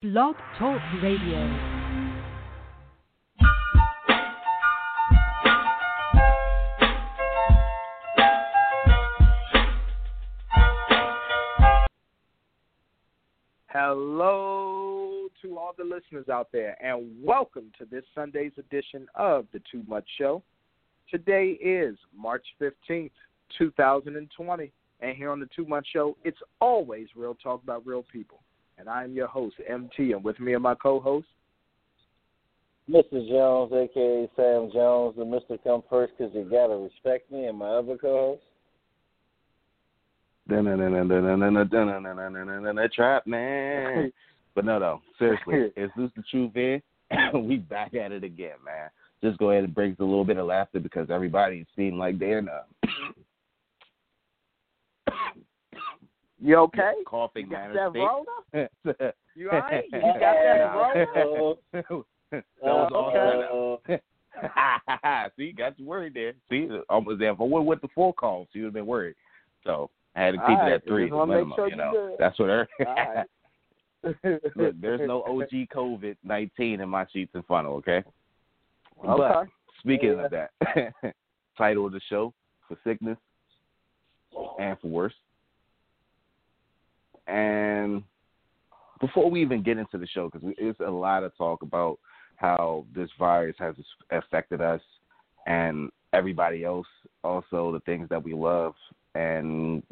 Blog Talk Radio. Hello to all the listeners out there, and welcome to this Sunday's edition of The Too Much Show. Today is March 15th, 2020, and here on The Too Much Show, it's always real talk about real people. And I am your host, MT, and with me are my co host, Mr. Jones, aka Sam Jones, the Mr. Come First because you gotta respect me, and my other co-host. Trap man. But no, no, seriously, is this the truth here? we back at it again, man. Just go ahead and break a little bit of laughter because everybody seemed like they're numb. You okay? Coughing You got that state. Rona? You all right? You got that Rona? that was all Uh, set up. See, got you worried there. See, almost there. If I would with the four calls, you would have been worried. So I had to keep All it at three. just minimum, make sure you you're know, good. that's what. Her, All right. Look, there's no OG COVID nineteen in my sheets and funnel. Okay. But Okay. speaking Yeah. of that, title of the show for sickness and for worse. And before we even get into the show, because there's a lot of talk about how this virus has affected us and everybody else, also the things that we love and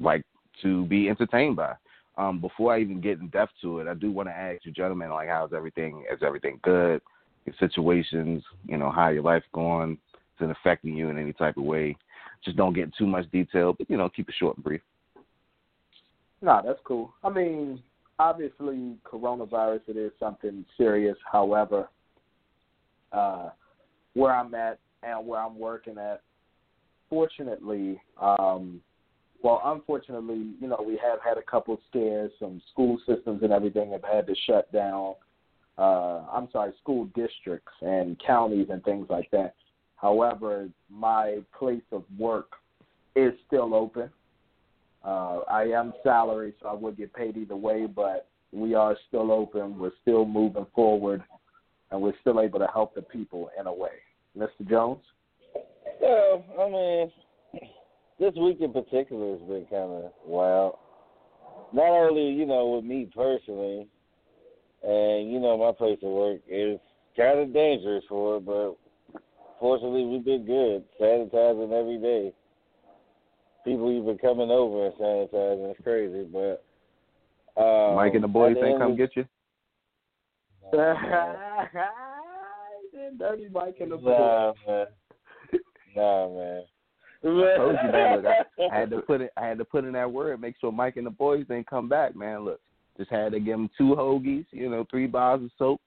like to be entertained by. Um, before I even get in depth to it, I do want to ask you, gentlemen, like, how's everything? Is everything good? Your situations, you know, how your life's going? Is it affecting you in any type of way? Just don't get too much detail, but you know, keep it short and brief. No, that's cool. I mean, obviously, coronavirus it is something serious. However, uh, where I'm at and where I'm working at, fortunately, um, well, unfortunately, you know, we have had a couple scares. Some school systems and everything have had to shut down. Uh, I'm sorry, school districts and counties and things like that. However, my place of work is still open. Uh, I am salary, so I would get paid either way, but we are still open. We're still moving forward, and we're still able to help the people in a way. Mr. Jones? Well, I mean, this week in particular has been kind of wild. Not only, you know, with me personally, and you know, my place of work is kind of dangerous for it, but fortunately, we've been good, sanitizing every day. People even coming over and sanitizing. It's crazy, but um, Mike and the boys at ain't come get you. Dirty Mike in the Nah, man. Nah, man. I told you, man. Look, I, I had to put it. I had to put in that word. Make sure Mike and the boys didn't come back, man. Look, just had to give them two hoagies, you know, three bars of soap,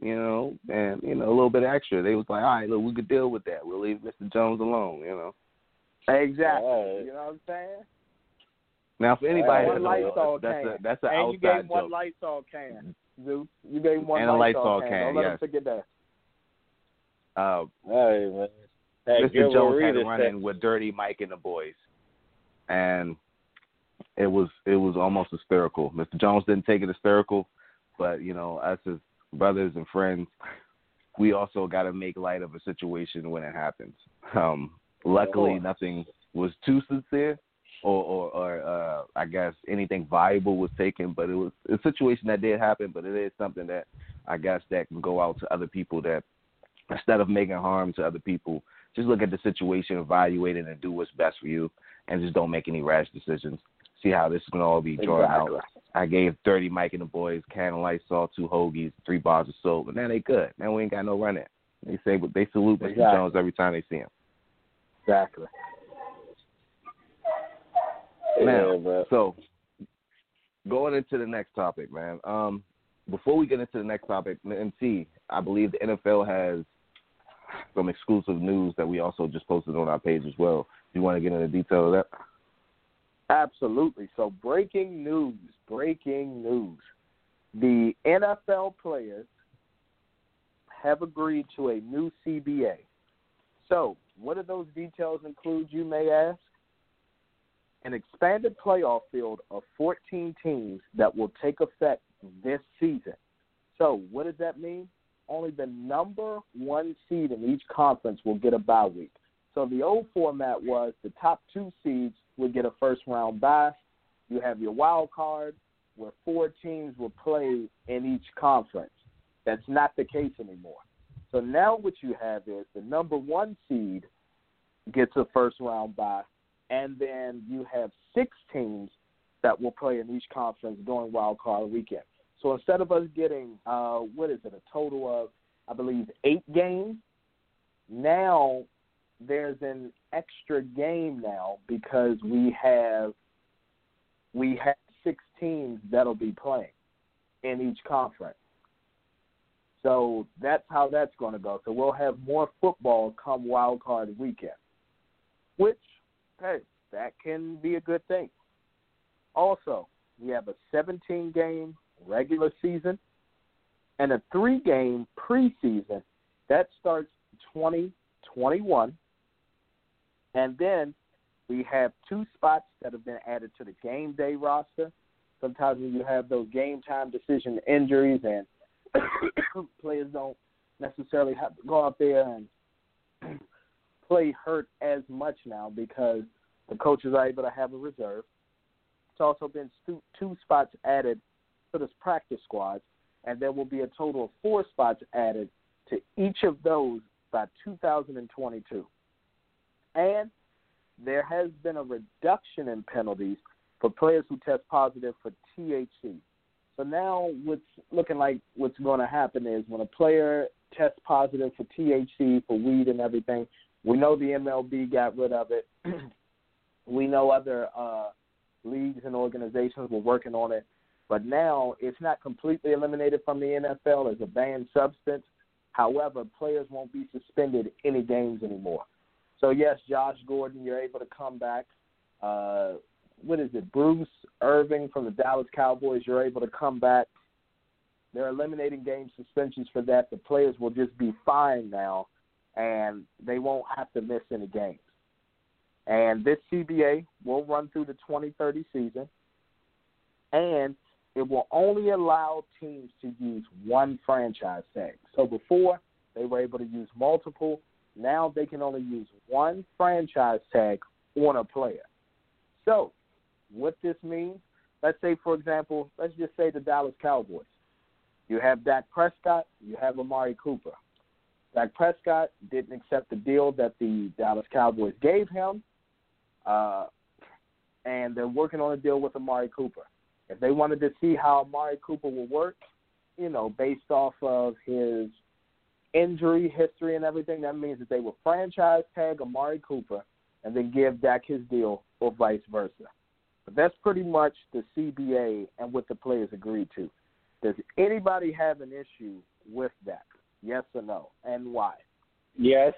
you know, and you know a little bit extra. They was like, all right, look, we could deal with that. We'll leave Mr. Jones alone, you know. Exactly. Alright. You know what I'm saying? Now, for anybody, One that knows, that's can. a that's an and you gave him one joke. Lysol can. Zeus. You gave him one And a Lysol can. can, Don't let yes. him forget that. Uh, All right, man. Hey, Mr. Jones had a is run in with Dirty Mike and the boys, and it was it was almost hysterical. Mr. Jones didn't take it hysterical, but you know, us as brothers and friends, we also got to make light of a situation when it happens. Um, luckily, nothing was too sincere, or or, or uh, I guess anything valuable was taken, but it was a situation that did happen. But it is something that I guess that can go out to other people that instead of making harm to other people, just look at the situation, evaluate it, and do what's best for you, and just don't make any rash decisions. See how this is gonna all be drawn Exactly. out. I gave Dirty Mike and the boys can of Lysol, two hoagies, three bars of soap, and now they good. Now we ain't got no running. They say they salute Mr. Exactly. Jones every time they see him. Exactly. Yeah, so going into the next topic, man. Um, before we get into the next topic, MC, I believe the NFL has some exclusive news that we also just posted on our page as well. Do you want to get into detail of that? Absolutely. So, breaking news, breaking news. The NFL players have agreed to a new CBA. So, what do those details include, you may ask? An expanded playoff field of 14 teams that will take effect this season. So what does that mean? Only the number one seed in each conference will get a bye week. So the old format was the top two seeds would get a first round bye. You have your wild card where four teams will play in each conference. That's not the case anymore. So now what you have is the number one seed gets a first round bye, and then you have six teams that will play in each conference during wild card weekend. So instead of us getting uh, what is it, a total of I believe eight games, now there's an extra game now because we have we have six teams that'll be playing in each conference. So that's how that's going to go. So we'll have more football come wild card weekend, which hey, that can be a good thing. Also, we have a 17 game regular season and a three game preseason that starts 2021. And then we have two spots that have been added to the game day roster. Sometimes when you have those game time decision injuries and players don't necessarily have to go out there and play hurt as much now because the coaches are able to have a reserve. It's also been two spots added to this practice squads, and there will be a total of four spots added to each of those by 2022. And there has been a reduction in penalties for players who test positive for THC. So now what's looking like what's going to happen is when a player tests positive for THC, for weed and everything, we know the MLB got rid of it. we know other uh, leagues and organizations were working on it. But now it's not completely eliminated from the NFL as a banned substance. However, players won't be suspended any games anymore. So yes, Josh Gordon, you're able to come back. Uh, what is it? Bruce Irving from the Dallas Cowboys, you're able to come back. They're eliminating game suspensions for that. The players will just be fine now, and they won't have to miss any games. And this CBA will run through the 2030 season, and it will only allow teams to use one franchise tag. So before, they were able to use multiple. Now they can only use one franchise tag on a player. So, what this means, let's say, for example, let's just say the Dallas Cowboys. You have Dak Prescott, you have Amari Cooper. Dak Prescott didn't accept the deal that the Dallas Cowboys gave him, uh, and they're working on a deal with Amari Cooper. If they wanted to see how Amari Cooper will work, you know, based off of his injury history and everything, that means that they will franchise tag Amari Cooper and then give Dak his deal or vice versa. But that's pretty much the CBA and what the players agreed to. Does anybody have an issue with that? Yes or no? And why? Yes,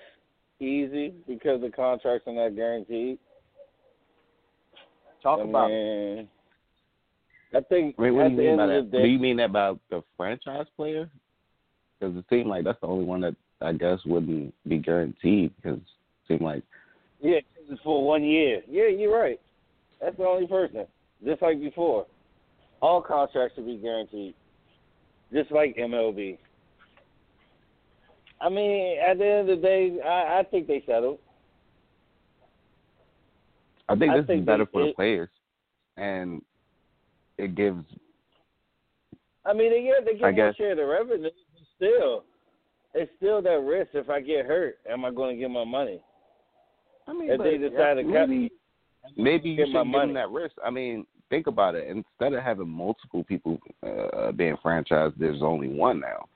easy because the contracts are not guaranteed. Talk I about mean, it. I think. Wait, what do you mean by that? Day, do you mean about the franchise player? Because it seemed like that's the only one that I guess wouldn't be guaranteed. Because it seemed like yeah, it's for one year. Yeah, you're right. That's the only person. Just like before, all contracts should be guaranteed. Just like MLB. I mean, at the end of the day, I, I think they settled. I think I this think is better they- for the it- players, and it gives. I mean, they get they get more share of the revenue, but still, it's still that risk. If I get hurt, am I going to get my money? I mean, If but they decide to cut maybe maybe you should give them that risk. I mean, think about it. Instead of having multiple people uh, being franchised, there's only one now.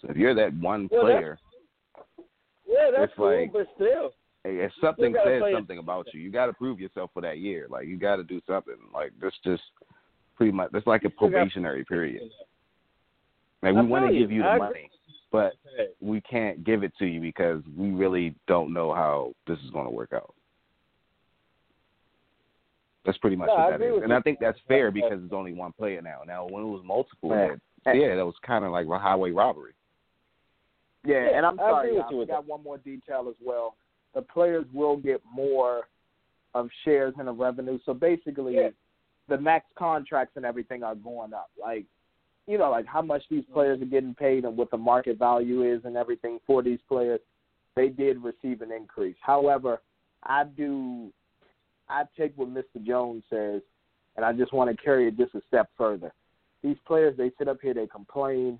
So if you're that one Well, that's- player, Yeah, that's It's cool, like- but still, if something says something about you, you got to prove yourself for that year. Like you got to do something. Like this, just pretty much. That's like a You still got- probationary period. Like we want to give you. the I agree. money, but we can't give it to you because we really don't know how this is going to work out. That's pretty much No, what that agree and you. I think that's fair because it's only one player now. Now, when it was multiple, Yeah. yeah, yeah that was kind of like a highway robbery. Yeah, Yeah, and I'm I sorry, agree with I you with got one more detail as well. The players will get more of shares in the revenue. So basically, Yeah. the max contracts and everything are going up. Like you know, like how much these players are getting paid and what the market value is and everything for these players, they did receive an increase. However, I do, I take what Mr. Jones says, and I just want to carry it just a step further. These players, they sit up here, they complain,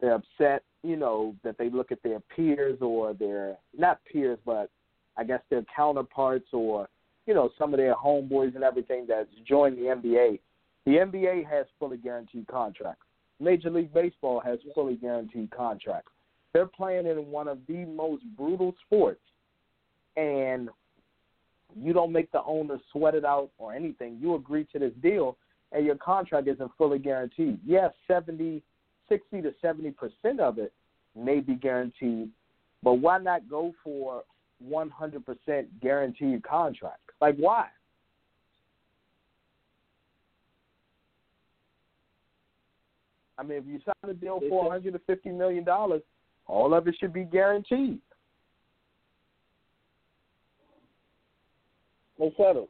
they're upset, you know, that they look at their peers or their not peers, but I guess their counterparts or you know some of their homeboys and everything that's joined the NBA. The NBA has fully guaranteed contracts. Major League Baseball has fully guaranteed contracts. They're playing in one of the most brutal sports, and you don't make the owner sweat it out or anything. You agree to this deal, and your contract isn't fully guaranteed. Yes, 70, 60 to 70 percent of it may be guaranteed, but why not go for 100 percent guaranteed contract? Like why? I mean, if you sign a deal for 150 million dollars, all of it should be guaranteed. They settled.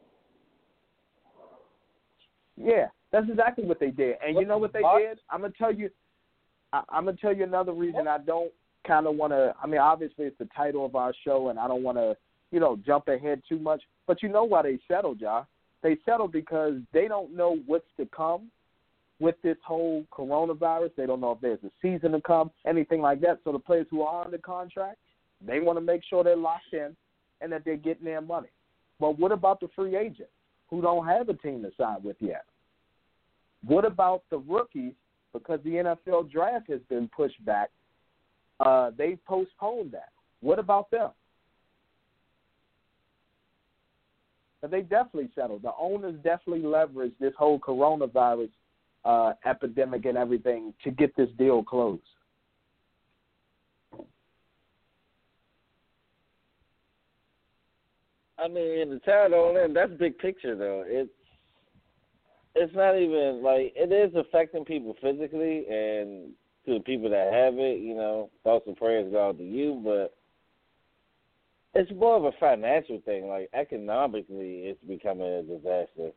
Yeah, that's exactly what they did. And you know what they did? I'm gonna tell you. I, I'm gonna tell you another reason I don't kind of want to. I mean, obviously it's the title of our show, and I don't want to, you know, jump ahead too much. But you know why they settled, y'all? They settled because they don't know what's to come with this whole coronavirus. They don't know if there's a season to come, anything like that. So the players who are under contract, they want to make sure they're locked in and that they're getting their money. But what about the free agents who don't have a team to sign with yet? What about the rookies? Because the NFL draft has been pushed back, uh, they postponed that. What about them? But they definitely settled. The owners definitely leveraged this whole coronavirus uh, epidemic and everything to get this deal closed. I mean, the town on them, that's big picture though. It's it's not even like it is affecting people physically and to the people that have it, you know, thoughts and prayers go out to you, but it's more of a financial thing. Like economically, it's becoming a disaster.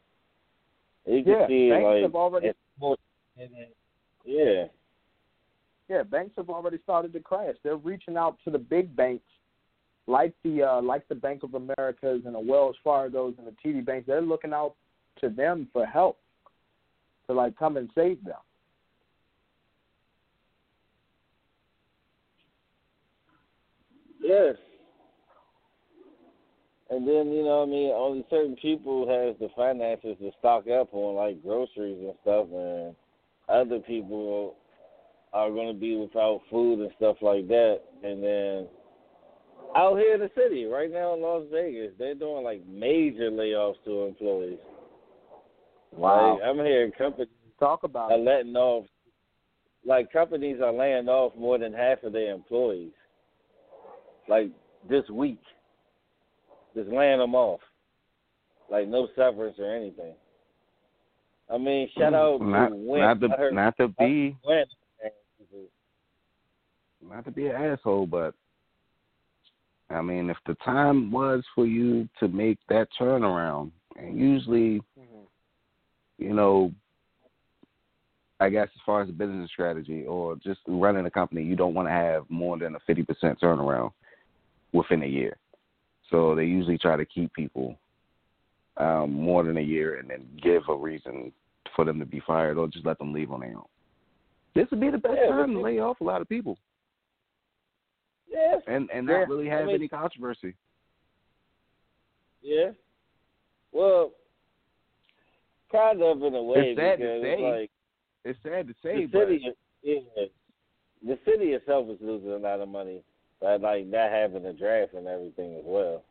You can yeah, see banks like have already, yeah, yeah, banks have already started to crash. They're reaching out to the big banks, like the uh, like the Bank of Americas and the Wells Fargo's and the TD banks. They're looking out to them for help to like come and save them. Yes. And then, you know, I mean, only certain people have the finances to stock up on like groceries and stuff and other people are gonna be without food and stuff like that. And then out here in the city, right now in Las Vegas, they're doing like major layoffs to employees. Wow. Like, I'm hearing companies Talk about are letting off like companies are laying off more than half of their employees. Like this week. Just laying them off. Like no severance or anything. I mean, shout out not, to not to heard, not to be not to be an asshole, but I mean, if the time was for you to make that turnaround, and usually, Mhm. you know, I guess as far as a business strategy or just running a company, you don't want to have more than a fifty percent turnaround within a year. So they usually try to keep people um, more than a year and then give a reason for them to be fired or just let them leave on their own. This would be the best Yeah, time to lay off a lot of people Yes. and and Yeah, not really have I mean- any controversy. Yeah. Well, kind of in a way It's sad to because say, it's like It's sad to say, the but city, yeah, the city itself is losing a lot of money by like not having a draft and everything as well.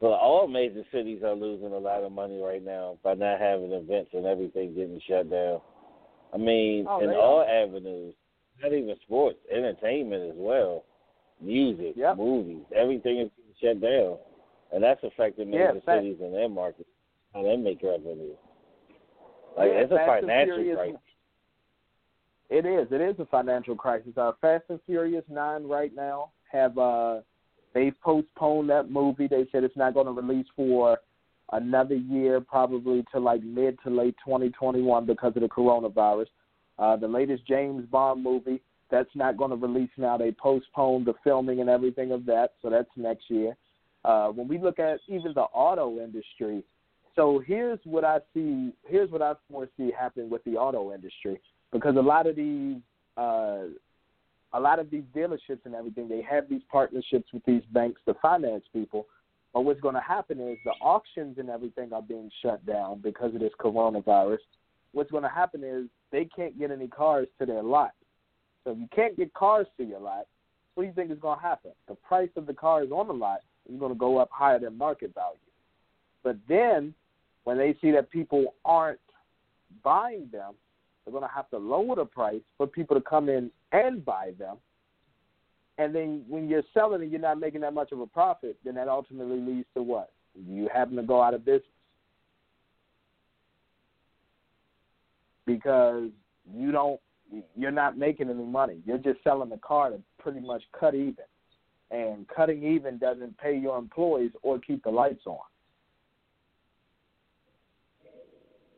But all major cities are losing a lot of money right now by not having events and everything getting shut down. I mean, Oh, in all are. avenues, not even sports, entertainment as well, music, Yep. movies, everything is shut down, and that's affecting major fact. cities and their markets, how they make revenue. Like Yeah, it's a financial crisis. It is. It is a financial crisis. Uh, Fast and Furious Nine right now have uh, they've postponed that movie. They said it's not going to release for another year, probably to like mid to late 2021 because of the coronavirus. Uh, the latest James Bond movie that's not going to release now. They postponed the filming and everything of that, so that's next year. Uh, when we look at even the auto industry, so here's what I see. Here's what I foresee happening with the auto industry because a lot of these, uh, a lot of these dealerships and everything, they have these partnerships with these banks to finance people. But what's going to happen is the auctions and everything are being shut down because of this coronavirus. What's going to happen is they can't get any cars to their lot. So if you can't get cars to your lot, what do you think is going to happen? The price of the cars on the lot is going to go up higher than market value. But then when they see that people aren't buying them, they're going to have to lower the price for people to come in and buy them. And then when you're selling and you're not making that much of a profit, then that ultimately leads to what? You having to go out of business. Because you don't you're not making any money. You're just selling the car to pretty much cut even. And cutting even doesn't pay your employees or keep the lights on.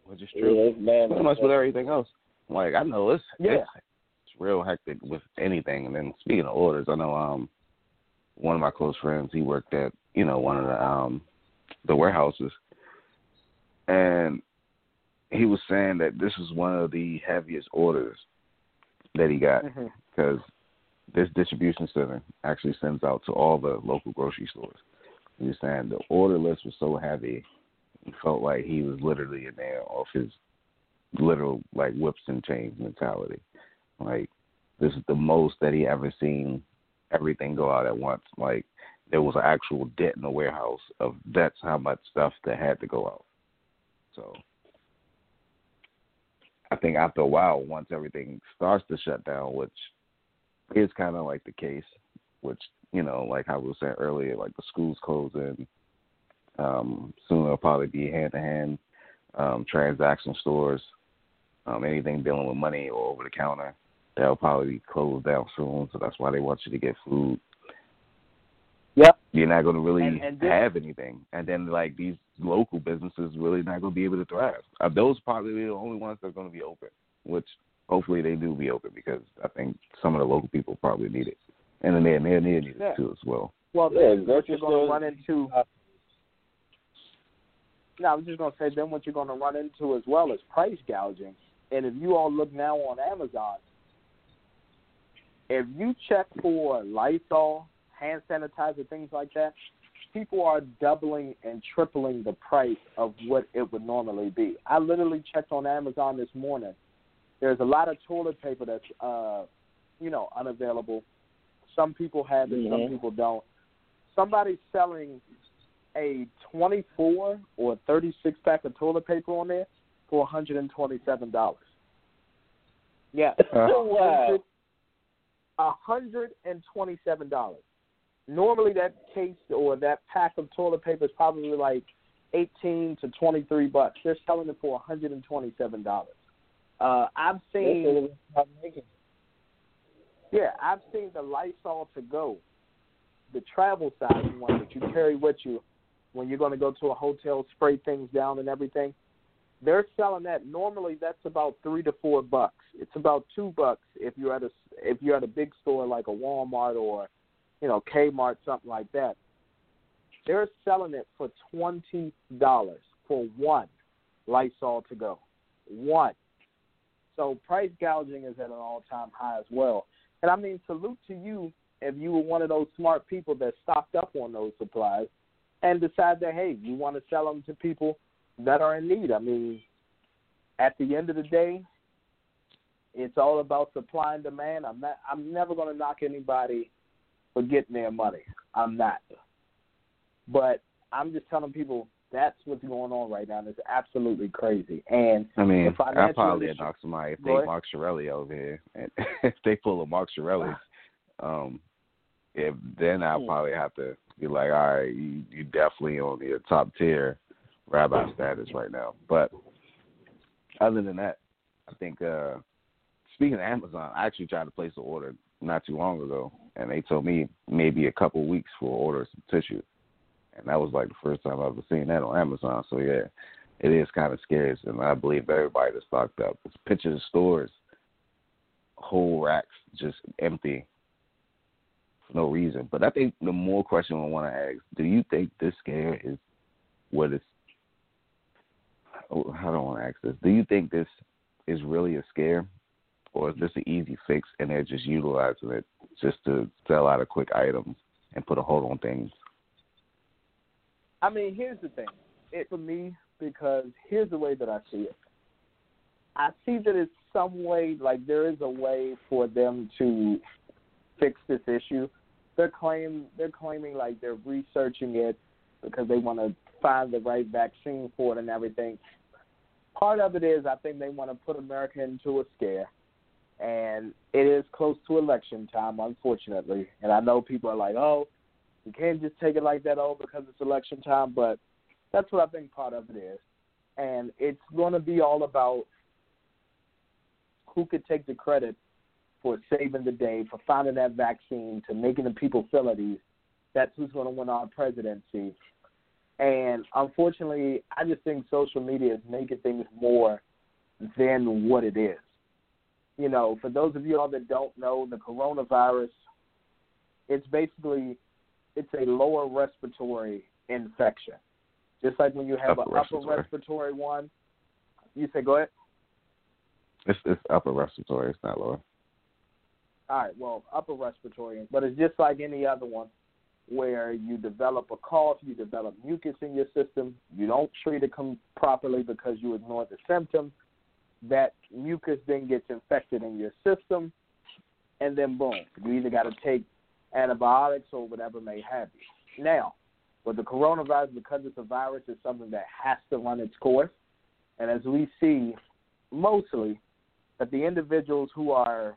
Which is true. Yeah, man. Pretty much with everything else. Like I know it's Yeah. it's, it's real hectic with anything. And then speaking of orders, I know um one of my close friends he worked at you know one of the um the warehouses, and he was saying that this is one of the heaviest orders that he got Mm-hmm. because this distribution center actually sends out to all the local grocery stores. He was saying the order list was so heavy, he felt like he was literally in there off his literal like whips and chains mentality. Like this is the most that he ever seen everything go out at once. Like there was an actual debt in the warehouse of that's how much stuff that had to go out. So I think after a while, once everything starts to shut down, which is kind of like the case, which you know, like I was saying earlier, like the schools closing, um, soon it'll probably be hand to hand transaction stores, um, anything dealing with money or over the counter, that'll probably be closed down soon. So that's why they want you to get food. Yep. You're not going to really And- and this- have anything, and then like these local businesses really not going to be able to thrive. Uh, those probably the only ones that are going to be open, which hopefully they do be open because I think some of the local people probably need it, and then they they need it Yeah. too as well. Well, Yeah, then what you're going to run into. No, I was just going to say then what you're going to run into as well is price gouging. And if you all look now on Amazon, if you check for Lysol, hand sanitizer, things like that, people are doubling and tripling the price of what it would normally be. I literally checked on Amazon this morning. There's a lot of toilet paper that's, uh, you know, unavailable. Some people have it, some Mhm. people don't. Somebody's selling a 24 or 36 pack of toilet paper on there for $127. Yeah. wow. $127. Normally that case or that pack of toilet paper is probably like 18 to 23 bucks. They're selling it for $127. Uh, I've seen yeah, I've seen the Lysol to go, the travel size one that you carry with you when you're going to go to a hotel, spray things down and everything. They're selling that. Normally, that's about three to four bucks. It's about two bucks if you're at a if you're at a big store like a Walmart or you know Kmart, something like that. They're selling it for twenty dollars for one Lysol to go. One. So price gouging is at an all time high as well. And I mean, salute to you if you were one of those smart people that stocked up on those supplies and decide that hey, you want to sell them to people that are in need. I mean, at the end of the day, it's all about supply and demand. I'm not. I'm never going to knock anybody for getting their money. I'm not. But I'm just telling people that's what's going on right now. and It's absolutely crazy. And I mean, I probably industry- knock somebody if they ahead. Mark Shkreli over here, and if they pull a Mark Shkreli, um, if then I'll Hmm. probably have to be like, all right, you, you definitely on your top tier rabbi status right now. But other than that, I think uh speaking of Amazon, I actually tried to place an order not too long ago, and they told me maybe a couple weeks for order some tissue, and that was like the first time I've ever seen that on Amazon. So yeah, it is kind of scary, and I believe everybody that's stocked up. It's pictures of stores whole racks just empty for no reason. But I think the more question I want to ask: Do you think this scare is what is? Oh, do I want to ask this? Do you think this is really a scare, or is this an easy fix and they're just utilizing it just to sell out a quick item and put a hold on things? I mean, here's the thing. It for me because here's the way that I see it. I see that it's some way like there is a way for them to fix this issue. They're claim they're claiming like they're researching it because they want to find the right vaccine for it and everything. Part of it is I think they want to put America into a scare, and it is close to election time, unfortunately. And I know people are like, "Oh, you can't just take it like that, oh, because it's election time." But that's what I think part of it is, and it's going to be all about who could take the credit for saving the day, for finding that vaccine, to making the people feel at ease. That's who's going to win our presidency. And unfortunately, I just think social media is making things more than what it is. You know, for those of you all that don't know, the coronavirus, it's basically it's a lower respiratory infection. Just like when you have upper an respiratory. upper respiratory one, you say, "Go ahead." It's it's upper respiratory. It's not lower. All right, well, upper respiratory, but it's just like any other one where you develop a cough, you develop mucus in your system, you don't treat it com- properly because you ignore the symptoms. That mucus then gets infected in your system, and then boom, you either got to take antibiotics or whatever may have you. Now, with the coronavirus, because it's a virus, it's something that has to run its course. And as we see, mostly, that the individuals who are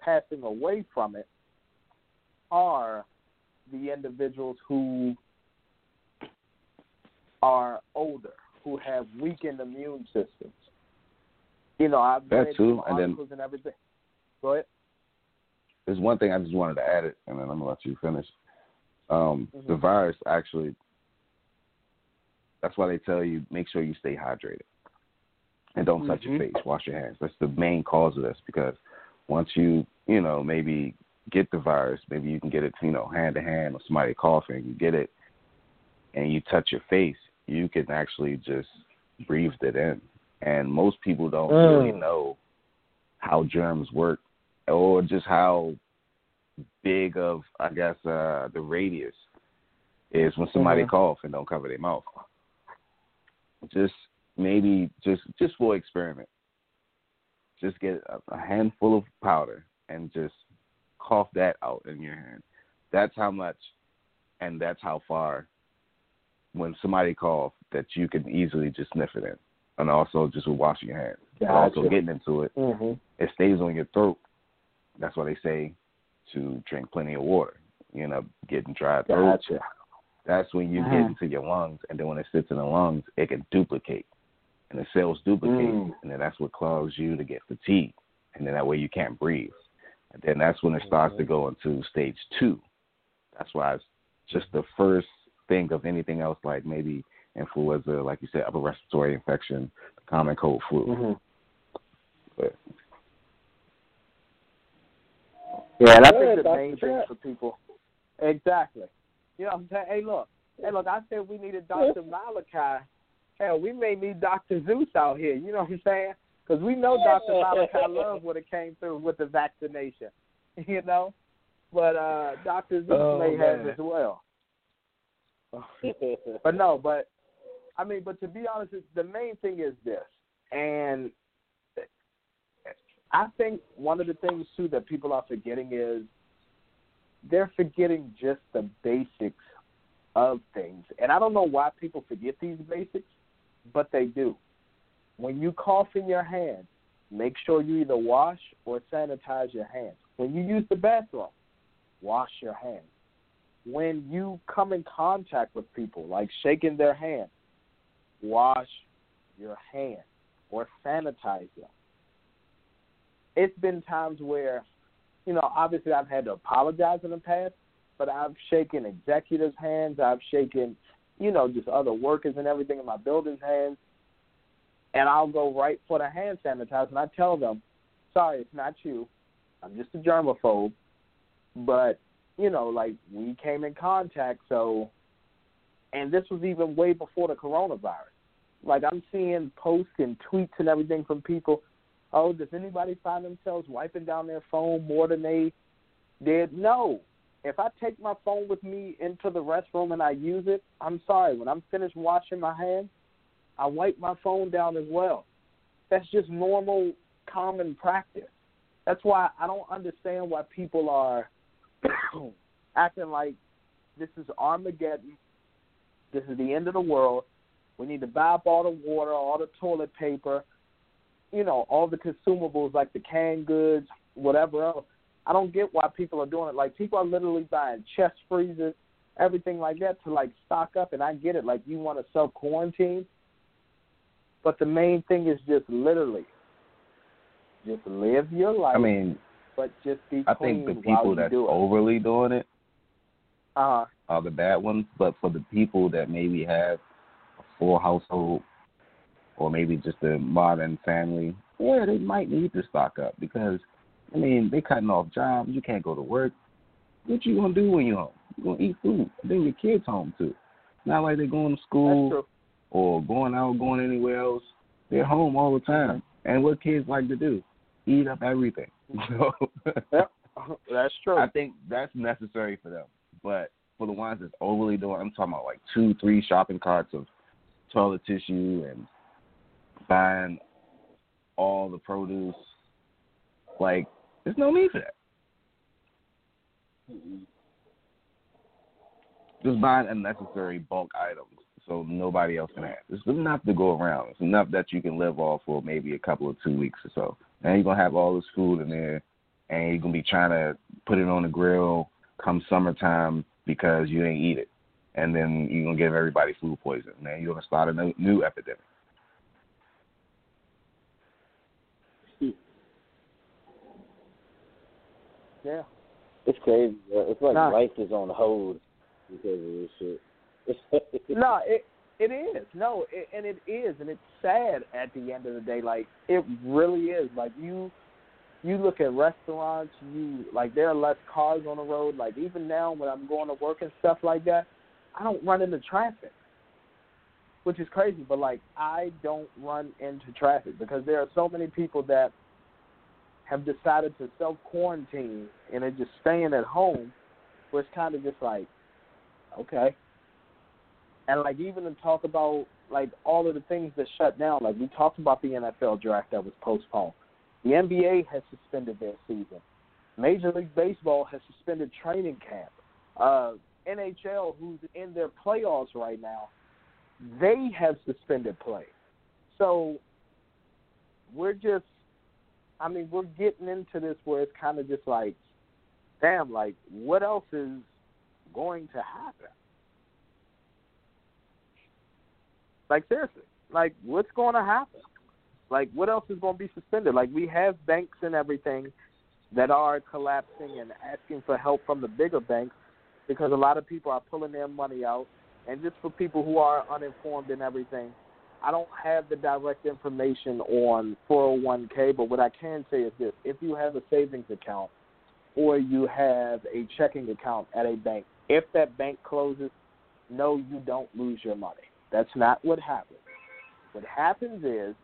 passing away from it are the individuals who are older, who have weakened immune systems. You know, I've That read too, and then- and everything. Go ahead. There's one thing I just wanted to add it, and then I'm gonna let you finish. Um, Mhm. The virus actually. That's why they tell you make sure you stay hydrated, and don't touch your Mhm. face. Wash your hands. That's the main cause of this because once you you know maybe get the virus, maybe you can get it you know hand to hand or somebody coughing, you get it, and you touch your face, you can actually just breathe it in. And most people don't Mm. really know how germs work or just how big of I guess uh the radius is when somebody Mhm. cough and don't cover their mouth. Just maybe just just for experiment. Just get a, a handful of powder and just cough that out in your hand. That's how much and that's how far when somebody cough that you can easily just sniff it in. And also just with washing your hands. But also getting into it Mm-hmm. it stays on your throat. That's why they say to drink plenty of water. You end up getting dry throat. Gotcha. That's when you get Mhm. into your lungs, and then when it sits in the lungs, it can duplicate, and the cells duplicate, Mm. and then that's what causes you to get fatigue, and then that way you can't breathe, and then that's when it starts to Mhm. go into stage two. That's why it's just the first thing of anything else, like maybe influenza, like you said, upper respiratory infection, common cold flu. Mm-hmm. But Yeah, and I Yeah, think the main thing for people, exactly. You know what I'm saying? Hey, look, hey, look. I said we needed Dr. Malachi. Hell, we may need Dr. Zeus out here. You know what I'm saying? Because we know Dr. Malachi Love would have came through with the vaccination. You know, but uh Dr. Zeus Oh, may have as well. But no, but I mean, but to be honest, the main thing is this, and I think one of the things too that people are forgetting is they're forgetting just the basics of things, and I don't know why people forget these basics, but they do. When you cough in your hand, make sure you either wash or sanitize your hands. When you use the bathroom, wash your hands when you come in contact with people, like shaking their hand, wash your hands or sanitize them. It's been times where, you know, obviously I've had to apologize in the past, but I've shaken executives' hands, I've shaken, you know, just other workers and everything in my building's hands, and I'll go right for the hand sanitizer and I tell them, sorry, it's not you. I'm just a germaphobe, but you know, like we came in contact, so and this was even way before the coronavirus. Like I'm seeing posts and tweets and everything from people. Oh, does anybody find themselves wiping down their phone more than they did? No. If I take my phone with me into the restroom and I use it, I'm sorry. When I'm finished washing my hands, I wipe my phone down as well. That's just normal, common practice. That's why I don't understand why people are acting like this is Armageddon. This is the end of the world. We need to buy up all the water, all the toilet paper, you know, all the consumables like the canned goods, whatever else. I don't get why people are doing it. Like people are literally buying chest freezers, everything like that to like stock up. And I get it. Like you want to self quarantine, but the main thing is just literally just live your life. I mean, but just be I think the people that's do overly doing it uh, are the bad ones. But for the people that maybe have a full household or maybe just a modern family, yeah, they might need to stock up because I mean they cutting off jobs. You can't go to work. What you gonna do when you're home? You gonna eat food. Bring your kids home too. Not like they're going to school or going out, going anywhere else. They're home all the time. And what kids like to do? Eat up everything. So yep, that's true. I think that's necessary for them. But for the ones that's overly doing, I'm talking about like two, three shopping carts of toilet tissue and buying all the produce. Like, there's no need for that. Mm-hmm. Just buying unnecessary bulk items so nobody else can have. It's enough to go around. It's enough that you can live off for maybe a couple of two weeks or so. And you're gonna have all this food in there, and you're gonna be trying to put it on the grill come summertime because you didn't eat it, and then you're gonna give everybody food poisoning. Man, you're gonna start a new, new epidemic. Yeah. It's crazy. It's like nah. life is on hold because of this shit. no, it it is no, it, and it is, and it's sad at the end of the day. Like it really is. Like you, you look at restaurants. You like there are less cars on the road. Like even now when I'm going to work and stuff like that, I don't run into traffic, which is crazy. But like I don't run into traffic because there are so many people that have decided to self quarantine and are just staying at home, where it's kind of just like, okay. And like even to talk about like all of the things that shut down, like we talked about the NFL draft that was postponed. The NBA has suspended their season. Major League Baseball has suspended training camp. Uh, NHL, who's in their playoffs right now, they have suspended play. So we're just I mean, we're getting into this where it's kind of just like, damn, like, what else is going to happen? Like, seriously, like, what's going to happen? Like, what else is going to be suspended? Like, we have banks and everything that are collapsing and asking for help from the bigger banks because a lot of people are pulling their money out. And just for people who are uninformed and everything, I don't have the direct information on 401k, but what I can say is this: if you have a savings account or you have a checking account at a bank, if that bank closes, no, you don't lose your money. That's not what happens. What happens is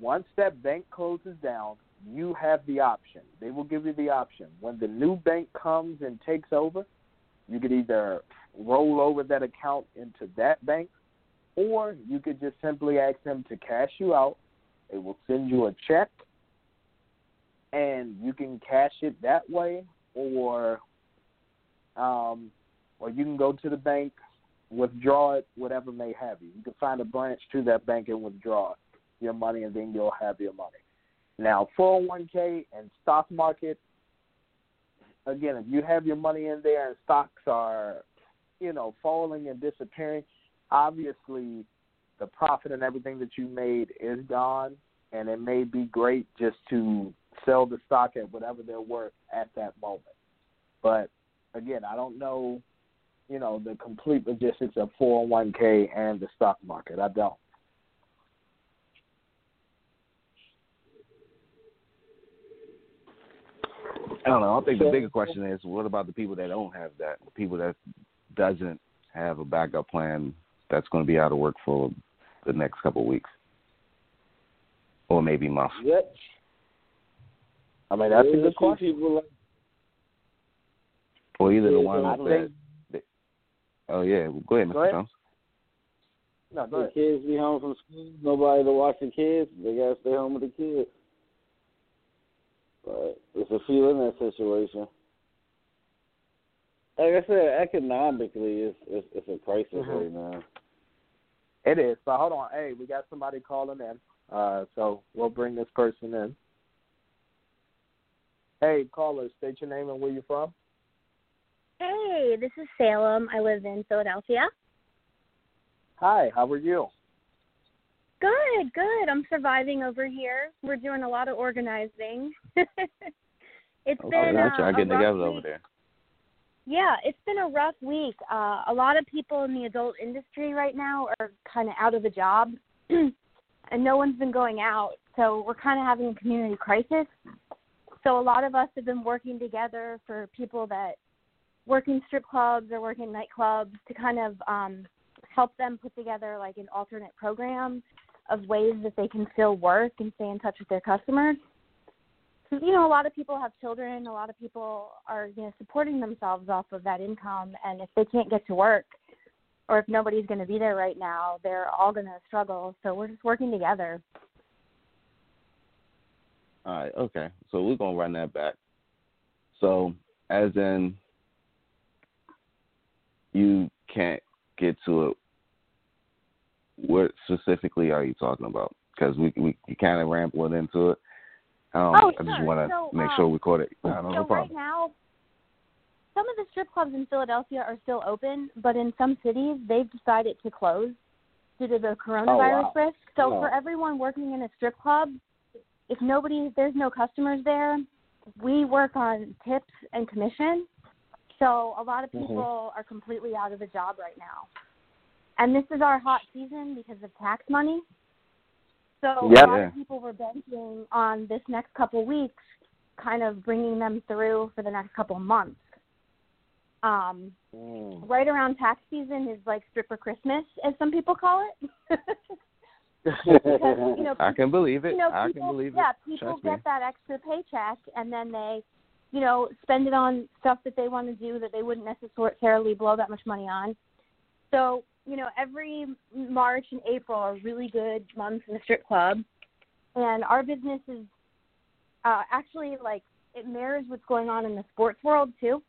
once that bank closes down, you have the option. They will give you the option. When the new bank comes and takes over, you could either roll over that account into that bank or you could just simply ask them to cash you out. They will send you a check, and you can cash it that way, or um, or you can go to the bank, withdraw it, whatever may have you. You can find a branch to that bank and withdraw your money, and then you'll have your money. Now, 401k and stock market, again, if you have your money in there and stocks are, you know, falling and disappearing, obviously the profit and everything that you made is gone, and it may be great just to sell the stock at whatever they're worth at that moment. But again, I don't know, you know, the complete logistics of 401k and the stock market. I don't. I don't know. I think the bigger question is, what about the people that don't have that? The people that doesn't have a backup plan that's going to be out of work for the next couple of weeks, or maybe months. Yep. I mean, that's a good question. People like, Or either the Yeah, ones I that, think- Oh yeah, go ahead, Mr. Go ahead. Jones. No, the ahead. kids be home from school, nobody to watch the kids. They gotta stay home with the kids. But it's a few in that situation. Like I said, economically, it's it's, it's a crisis Mhm. right now. It is. But hold on. Hey, we got somebody calling in. Uh, so we'll bring this person in. Hey, caller, state your name and where you're from. Hey, this is Salem. I live in Philadelphia. Hi, how are you? Good, good. I'm surviving over here. We're doing a lot of organizing. it's Okay, been gotcha. uh, getting rough together week. over there. Yeah, it's been a rough week. Uh, a lot of people in the adult industry right now are kind of out of a job, and no one's been going out. So we're kind of having a community crisis. So a lot of us have been working together for people that work in strip clubs or work in nightclubs to kind of um, help them put together like an alternate program of ways that they can still work and stay in touch with their customers because you know a lot of people have children. A lot of people are you know supporting themselves off of that income. And if they can't get to work or if nobody's going to be there right now they're all going to struggle. So we're just working together. All right, okay. So we're gonna run that back. So as in you can't get to it what specifically are you talking about? Because we we, we kind of rambling into it. Um, Oh, I just sure. want to So, make uh, sure we caught it. No, no, so no right now some of the strip clubs in Philadelphia are still open but in some cities they've decided to close due to the coronavirus wow. risk so Oh. for everyone working in a strip club if nobody there's no customers there we work on tips and commission so a lot of Mhm. people are completely out of a job right now and this is our hot season because of tax money so Yep. a lot of people were banking on this next couple weeks kind of bringing them through for the next couple months um Mm. right around tax season is like stripper christmas as some people call it because you know I can believe it. you know, I people, can believe yeah, it. people Trust get me. that extra paycheck and then they, you know, spend it on stuff that they want to do that they wouldn't necessarily blow that much money on. So, you know, every March and April are really good months in the strip club, and our business is uh, actually like it mirrors what's going on in the sports world too.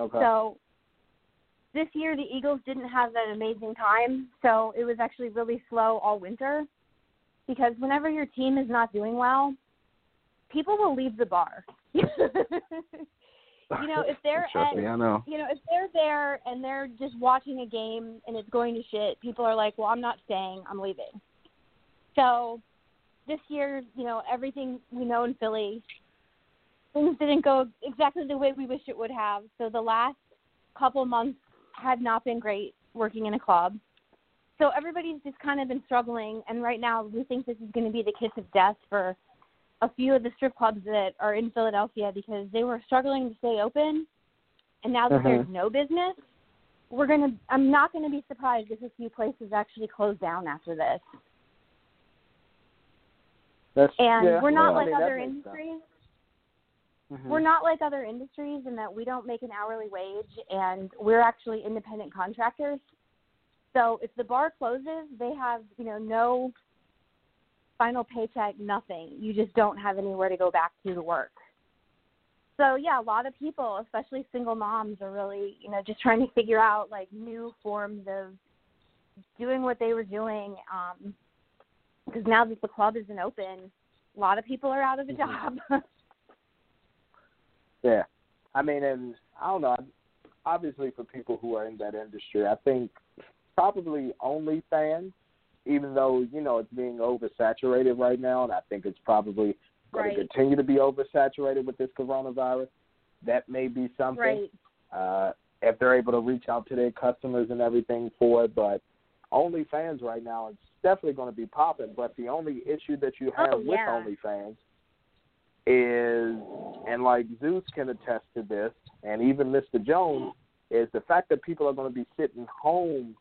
Okay. So this year the Eagles didn't have that amazing time, so it was actually really slow all winter. Because whenever your team is not doing well, people will leave the bar. you know, if they're Trust at me, I know. you know, if they're there and they're just watching a game and it's going to shit, people are like, "Well, I'm not staying. I'm leaving." So, this year, you know, everything we know in Philly, things didn't go exactly the way we wish it would have. So the last couple months had not been great working in a club. So everybody's just kind of been struggling, and right now we think this is going to be the kiss of death for a few of the strip clubs that are in Philadelphia because they were struggling to stay open, and now that Mhm. there's no business, we're gonna. I'm not going to be surprised if a few places actually close down after this. That's, And yeah, we're not yeah, I like mean, other industries. Mhm. We're not like other industries in that we don't make an hourly wage, and we're actually independent contractors. So if the bar closes, they have you know no final paycheck, nothing. You just don't have anywhere to go back to to work. So yeah, a lot of people, especially single moms, are really you know just trying to figure out like new forms of doing what they were doing. Um, because now that the club isn't open, a lot of people are out of a job. Yeah, I mean, and I don't know. Obviously, for people who are in that industry, I think probably OnlyFans, even though you know it's being oversaturated right now, and I think it's probably going Right. to continue to be oversaturated with this coronavirus. That may be something. right. uh, if they're able to reach out to their customers and everything for it. But OnlyFans right now, it's definitely going to be popping. But the only issue that you have Oh, with yeah. OnlyFans is, and like Zeus can attest to this, and even Mr. Jones, is the fact that people are going to be sitting home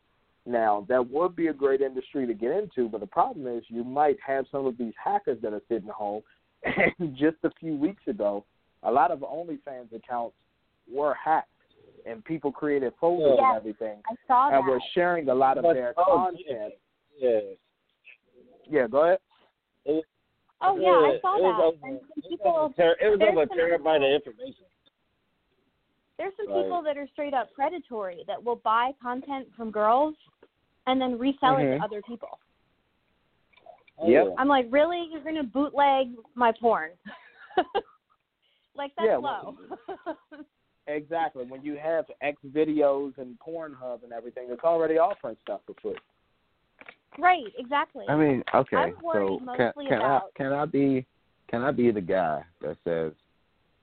now. That would be a great industry to get into, but the problem is you might have some of these hackers that are sitting home. And just a few weeks ago, a lot of OnlyFans accounts were hacked, and people created folders Yeah. and everything, I saw and were sharing a lot of But- their oh, content. Yeah. Yeah, go ahead. oh yeah, I saw it was that. Over, and it was people, over, ter- it was over a some terabyte people- of information. There's some Right. people that are straight up predatory that will buy content from girls and then resell it Mhm. to other people. Oh, yeah. I'm like, really? You're gonna bootleg my porn? like that's Yeah, low. Exactly. When you have X videos and Pornhub and everything, it's already offering stuff for free. right, exactly. I mean, okay, I'm so can can about- I can I be can I be the guy that says,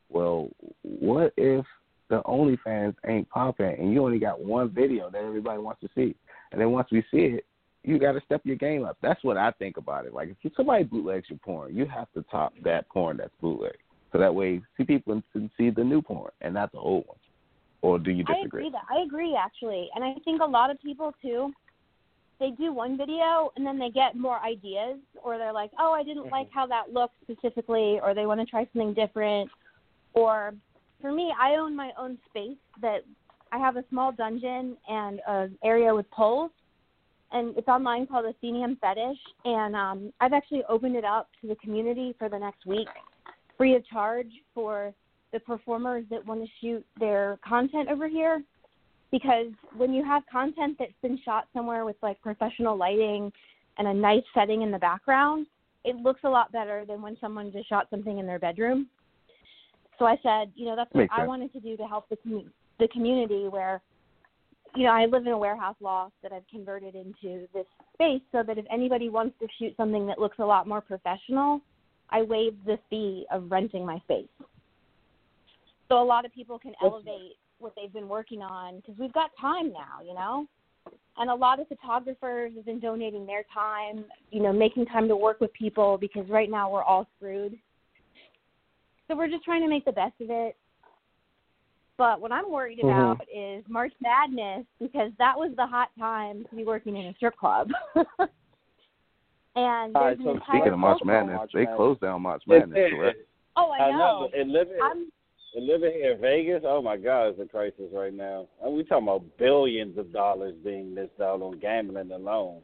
well, what if the OnlyFans ain't popping and you only got one video that everybody wants to see, and then once we see it, you got to step your game up. That's what I think about it. Like if somebody bootlegs your porn, you have to top that porn that's bootleg, so that way see people can see the new porn and not the old one. Or do you I disagree? agree that I agree actually, and I think a lot of people too. They do one video and then they get more ideas, or they're like, "Oh, I didn't like mm-hmm. how that looked specifically," or they want to try something different. Or for me, I own my own space that I have a small dungeon and an area with poles, and it's online called Athenium Fetish, and um, I've actually opened it up to the community for the next week, free of charge for the performers that want to shoot their content over here because when you have content that's been shot somewhere with like professional lighting and a nice setting in the background, it looks a lot better than when someone just shot something in their bedroom. So I said, you know, that's what Makes I sense. wanted to do to help the commu- the community where you know, I live in a warehouse loft that I've converted into this space so that if anybody wants to shoot something that looks a lot more professional, I waive the fee of renting my space. So a lot of people can elevate what they've been working on because we've got time now, you know. And a lot of photographers have been donating their time, you know, making time to work with people because right now we're all screwed. So we're just trying to make the best of it. But what I'm worried Mhm. about is March Madness because that was the hot time to be working in a strip club. and All there's right, an so entire Speaking of March Madness, March they Madness. closed down March Madness, correct? Oh, I know. know. And living, I'm and living here in Vegas, oh my God, it's a crisis right now. And we talking about billions of dollars being missed out on gambling alone.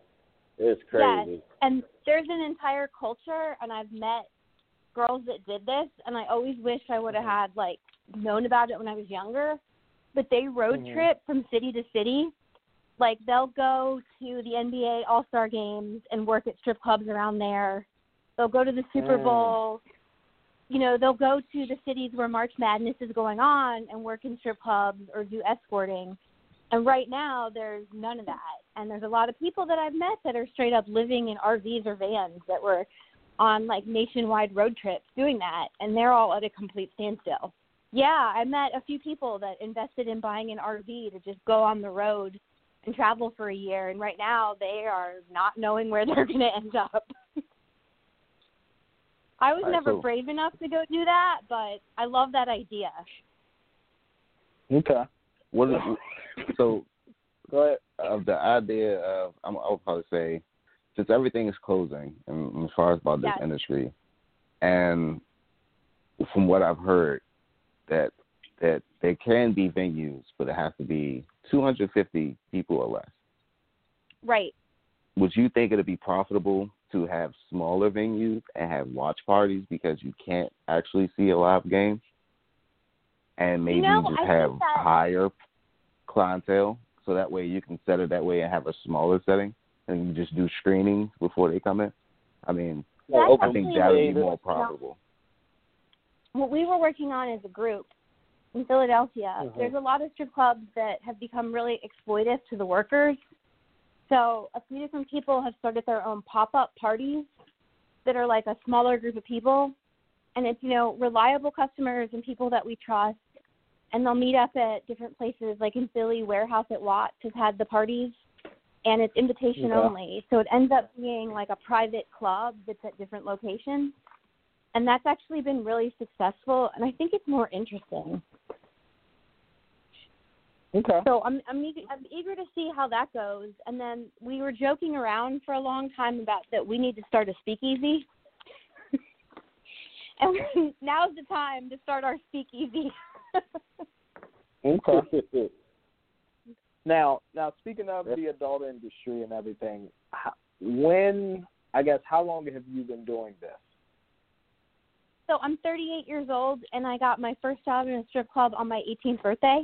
It's crazy. and there's an entire culture and I've met girls that did this and I always wish I would have Mm-hmm. had like known about it when I was younger. But they road Mhm. trip from city to city. Like they'll go to the NBA All Star games and work at strip clubs around there. They'll go to the Super Mm. Bowl. You know, they'll go to the cities where March Madness is going on and work in strip clubs or do escorting. And right now, there's none of that. And there's a lot of people that I've met that are straight up living in RVs or vans that were on like nationwide road trips doing that. And they're all at a complete standstill. Yeah, I met a few people that invested in buying an RV to just go on the road and travel for a year. And right now, they are not knowing where they're going to end up. I was right, never so- brave enough to go do that, but I love that idea. Okay. What is so Go ahead. of the idea of I'm, I'll probably say since everything is closing and as far as about this Yes. industry, and from what I've heard, that that there can be venues, but it has to be 250 people or less. Right. Would you think it'd be profitable to have smaller venues and have watch parties because you can't actually see a live game, and maybe know, just I have that- higher clientele, so that way you can set it that way and have a smaller setting, and you just do screenings before they come in. I mean, Well, That's I open think actually that would be more Yeah. profitable. what we were working on as a group in Philadelphia, Mhm. there's a lot of strip clubs that have become really exploitive to the workers. So a few different people have started their own pop-up parties that are like a smaller group of people, and it's you know reliable customers and people that we trust, and they'll meet up at different places. Like in Philly, Warehouse at Watts has had the parties, and it's invitation Okay. only. So it ends up being like a private club that's at different locations and that's actually been really successful. And I think it's more interesting. Okay. So I'm I'm eager, I'm eager to see how that goes. And then we were joking around for a long time about that we need to start a speakeasy. and now's the time to start our speakeasy. Okay. Now, now speaking of the adult industry and everything, how, when I guess how long have you been doing this? so I'm 38 years old, and I got my first job in a strip club on my 18th birthday.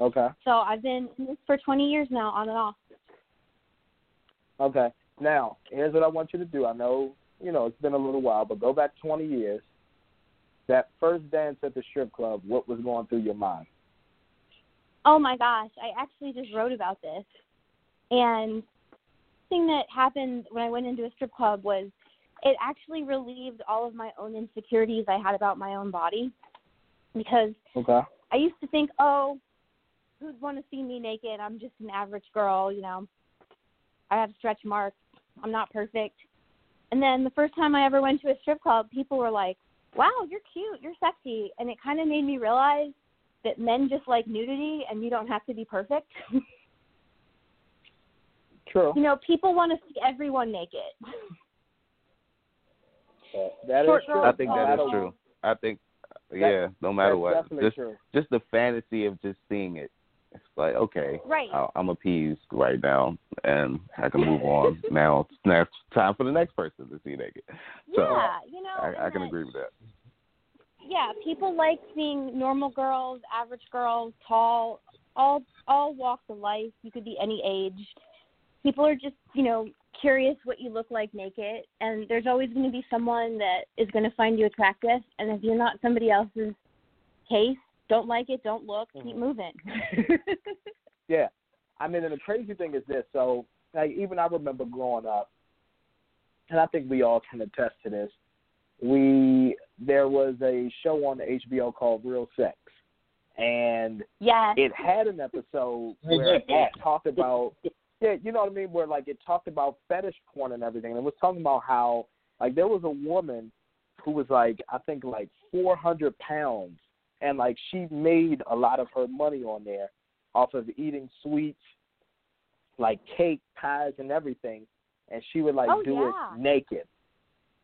Okay. So I've been in this for 20 years now, on and off. Okay. Now, here's what I want you to do. I know, you know, it's been a little while, but go back 20 years. That first dance at the strip club, what was going through your mind? Oh my gosh, I actually just wrote about this. And the thing that happened when I went into a strip club was it actually relieved all of my own insecurities I had about my own body. Because Okay. I used to think, oh, who'd want to see me naked? I'm just an average girl, you know. I have stretch marks. I'm not perfect. And then the first time I ever went to a strip club, people were like, wow, you're cute, you're sexy. And it kind of made me realize that men just like nudity and you don't have to be perfect. True. you know, people want to see everyone naked. That is Short true. girls I think Oh, that is wow. true. I think, yeah, no matter what, just true. just the fantasy of just seeing it. It's like okay, Right. I- I'm appeased right now, and I can move on. now it's now it's time for the next person to see naked. So yeah, you know. I, I can agree with that. Yeah, people like seeing normal girls, average girls, tall, all all walks of life. You could be any age. People are just, you know, curious what you look like naked, and there's always going to be someone that is going to find you attractive. And if you're not somebody else's case, don't like it, don't look, keep Mhm. moving. Yeah. I mean, and the crazy thing is this. So, like, even I remember growing up, and I think we all can attest to this. We there was a show on HBO called Real Sex, and yes. it had an episode where it talked about yeah, you know what I mean, where like it talked about fetish porn and everything. And it was talking about how like there was a woman who was like I think like four hundred pounds and like she made a lot of her money on there off of eating sweets, like cake, pies and everything. And she would like Oh, do yeah. it naked.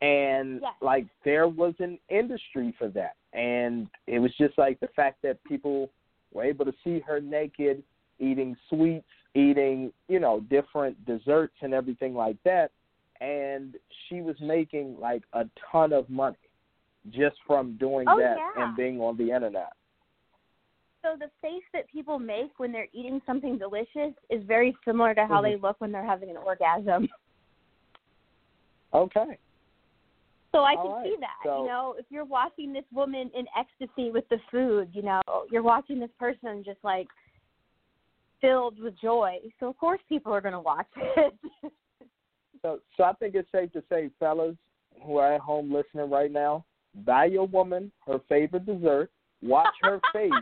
And like there was an industry for that. And it was just like the fact that people were able to see her naked, eating sweets, eating, you know, different desserts and everything like that. And she was making like a ton of money just from doing Oh, that yeah. and being on the internet. So the face that people make when they're eating something delicious is very similar to how Mhm. they look when they're having an orgasm. Okay. So I can right, see that. so- You know, if you're watching this woman in ecstasy with the food, you know, you're watching this person just like filled with joy. So of course people are going to watch it. So, so I think it's safe to say, fellas who are at home listening right now, buy your woman her favorite dessert, watch her face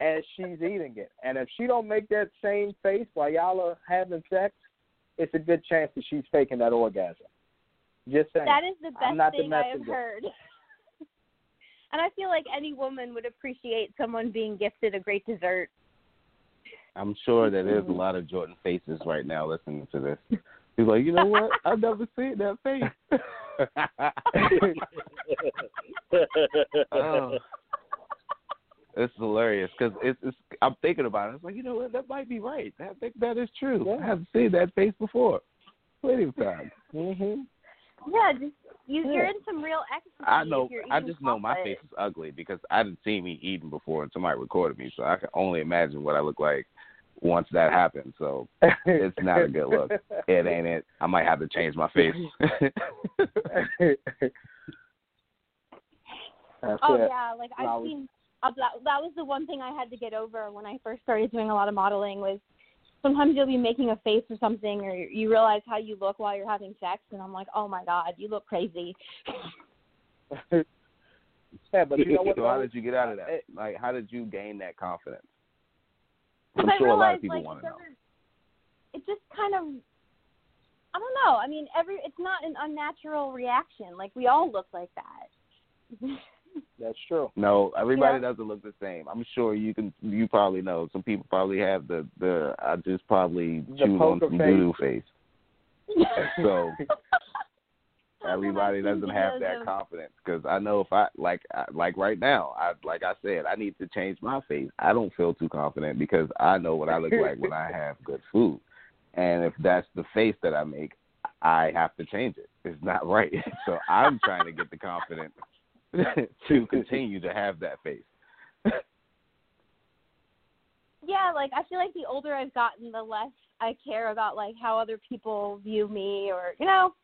as she's eating it, and if she don't make that same face while y'all are having sex, it's a good chance that she's faking that orgasm. Just saying. that is the best not the thing I have heard. and I feel like any woman would appreciate someone being gifted a great dessert. I'm sure that there's a lot of Jordan faces right now listening to this. He's like, you know what? I've never seen that face. oh. It's hilarious because it's, it's. I'm thinking about it. It's like you know what? That might be right. I think that is true. Yeah. I haven't seen that face before. Plenty of times. mhm. Yeah, just you, you're in some real ecstasy. I know. I eating just know my chocolate. face is ugly because I didn't see me eating before and somebody recorded me, so I can only imagine what I look like once that happens. So It's not a good look. it ain't it. I might have to change my face. Oh it. yeah, like I've seen. Uh, that, that was the one thing I had to get over when I first started doing a lot of modeling. Was sometimes you'll be making a face or something, or you realize how you look while you're having sex, and I'm like, oh my god, you look crazy. yeah, but you know what? so how did you get out of that? Like, how did you gain that confidence? I'm I sure a lot of people like want to know. doesn't. It just kind of. I don't know. I mean, every it's not an unnatural reaction. Like we all look like that. That's true. No, everybody Yeah. doesn't look the same. I'm sure you can. You probably know. Some people probably have the the. I just probably The chewed on poker some face. doodle face. So everybody doesn't have that of- confidence because I know if I like I, like right now, I like I said, I need to change my face. I don't feel too confident because I know what I look like when I have good food, and if that's the face that I make, I have to change it. It's not right. So I'm trying to get the confidence to continue to have that face. Yeah, like I feel like the older I've gotten, the less I care about like how other people view me, or you know,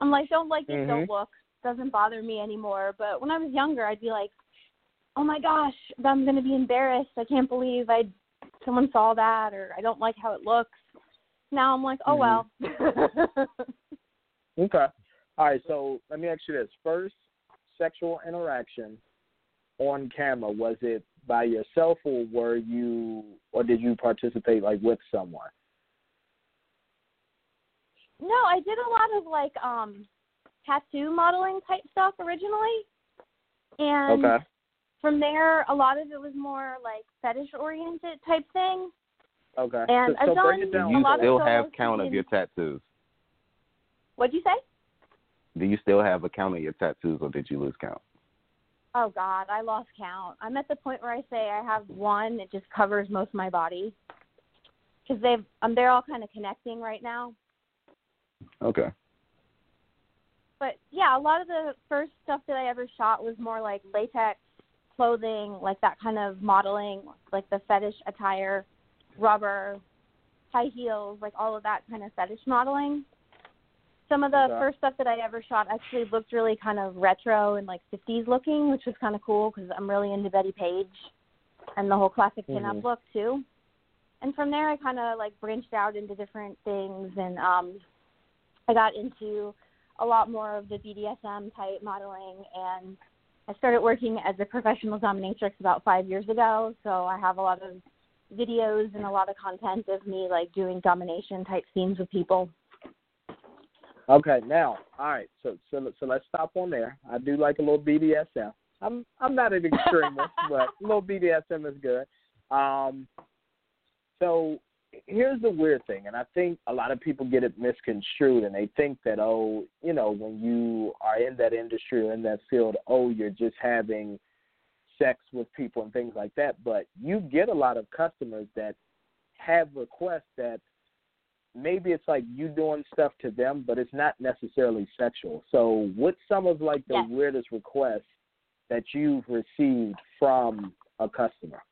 I'm like, don't like it, Mhm. don't look, doesn't bother me anymore. But when I was younger, I'd be like, oh my gosh, I'm gonna be embarrassed. I can't believe I someone saw that, or I don't like how it looks. Now I'm like, oh well. Okay. All right. So let me ask you this: first sexual interaction on camera was it by yourself, or were you, or did you participate like with someone? No, I did a lot of like um tattoo modeling type stuff originally. And Okay. from there a lot of it was more like fetish oriented type thing. Okay. And so, so I've break done it down. a you lot of still solo have count of your tattoos? What'd you say? Do you still have a count of your tattoos, or did you lose count? Oh God, I lost count. I'm at the point where I say I have one. that just covers most of my body because they've um, they're all kind of connecting right now. Okay. But yeah, a lot of the first stuff that I ever shot was more like latex clothing, like that kind of modeling, like the fetish attire, rubber, high heels, like all of that kind of fetish modeling. Some of the Okay. first stuff that I ever shot actually looked really kind of retro and like 50s looking, which was kind of cool because I'm really into Bettie Page and the whole classic pinup Mhm. look too. And from there, I kind of like branched out into different things, and um, I got into a lot more of the BDSM type modeling, and I started working as a professional dominatrix about five years ago. So I have a lot of videos and a lot of content of me like doing domination type scenes with people. Okay. Now, all right. So so so let's stop on there. I do like a little BDSM. I'm I'm not an extremist, but a little BDSM is good. Um. So here's the weird thing, and I think a lot of people get it misconstrued, and they think that oh, you know, when you are in that industry or in that field, oh, you're just having sex with people and things like that. But you get a lot of customers that have requests that maybe it's like you doing stuff to them, but it's not necessarily sexual. So, what's some of like the Yes. weirdest requests that you've received from a customer?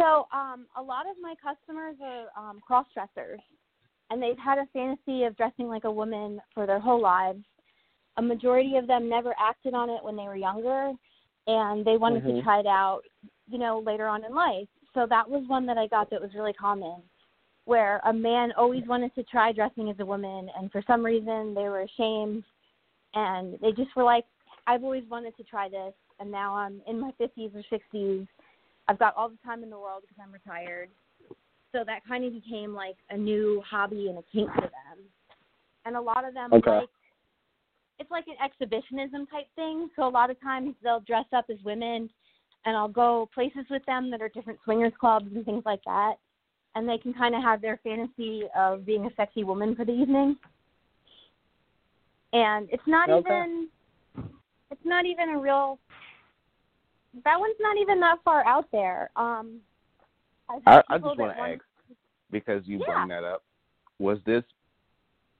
So um, a lot of my customers are um, cross dressers, and they've had a fantasy of dressing like a woman for their whole lives. A majority of them never acted on it when they were younger, and they wanted to Mhm. try it out, you know, later on in life. So that was one that I got that was really common, where a man always wanted to try dressing as a woman, and for some reason they were ashamed, and they just were like, "I've always wanted to try this, and now I'm in my 50s or 60s." I've got all the time in the world because I'm retired. So that kind of became like a new hobby and a kink for them. And a lot of them Okay. like it's like an exhibitionism type thing. So a lot of times they'll dress up as women and I'll go places with them that are different swingers clubs and things like that. And they can kind of have their fantasy of being a sexy woman for the evening. And it's not Okay. even it's not even a real that one's not even that far out there. Um, I, I just want to ask because you Yeah. bring that up. Was this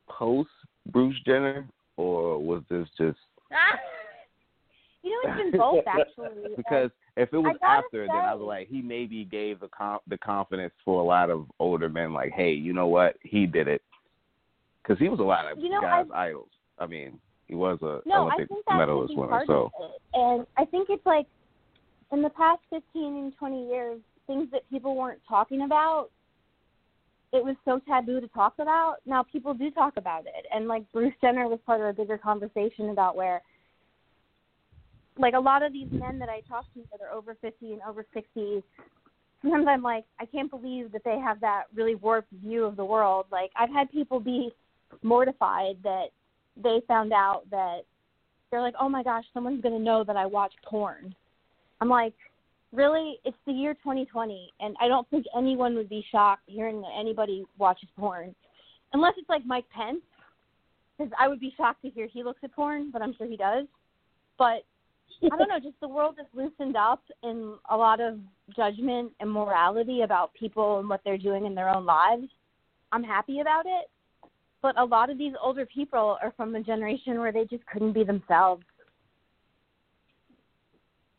post Bruce Jenner or was this just you know, it's been both actually. because if it was after, then I was like, he maybe gave the com- the confidence for a lot of older men, like, hey, you know what, he did it, because he was a lot of You know, guys' I- idols. I mean, he was a no, I Olympic medalist winner, so. And I think it's like in the past fifteen and twenty years, things that people weren't talking about. It was so taboo to talk about. Now people do talk about it, and like Bruce Jenner was part of a bigger conversation about where, like a lot of these men that I talk to that are over fifty and over sixty, sometimes I'm like, I can't believe that they have that really warped view of the world. Like I've had people be mortified that they found out that they're like, "Oh my gosh, someone's going to know that I watch porn." I'm like, "Really? It's the year 2020, and I don't think anyone would be shocked hearing that anybody watches porn, unless it's like Mike Pence, because I would be shocked to hear he looks at porn, but I'm sure he does. But I don't know, just the world has loosened up in a lot of judgment and morality about people and what they're doing in their own lives. I'm happy about it. But a lot of these older people are from a generation where they just couldn't be themselves.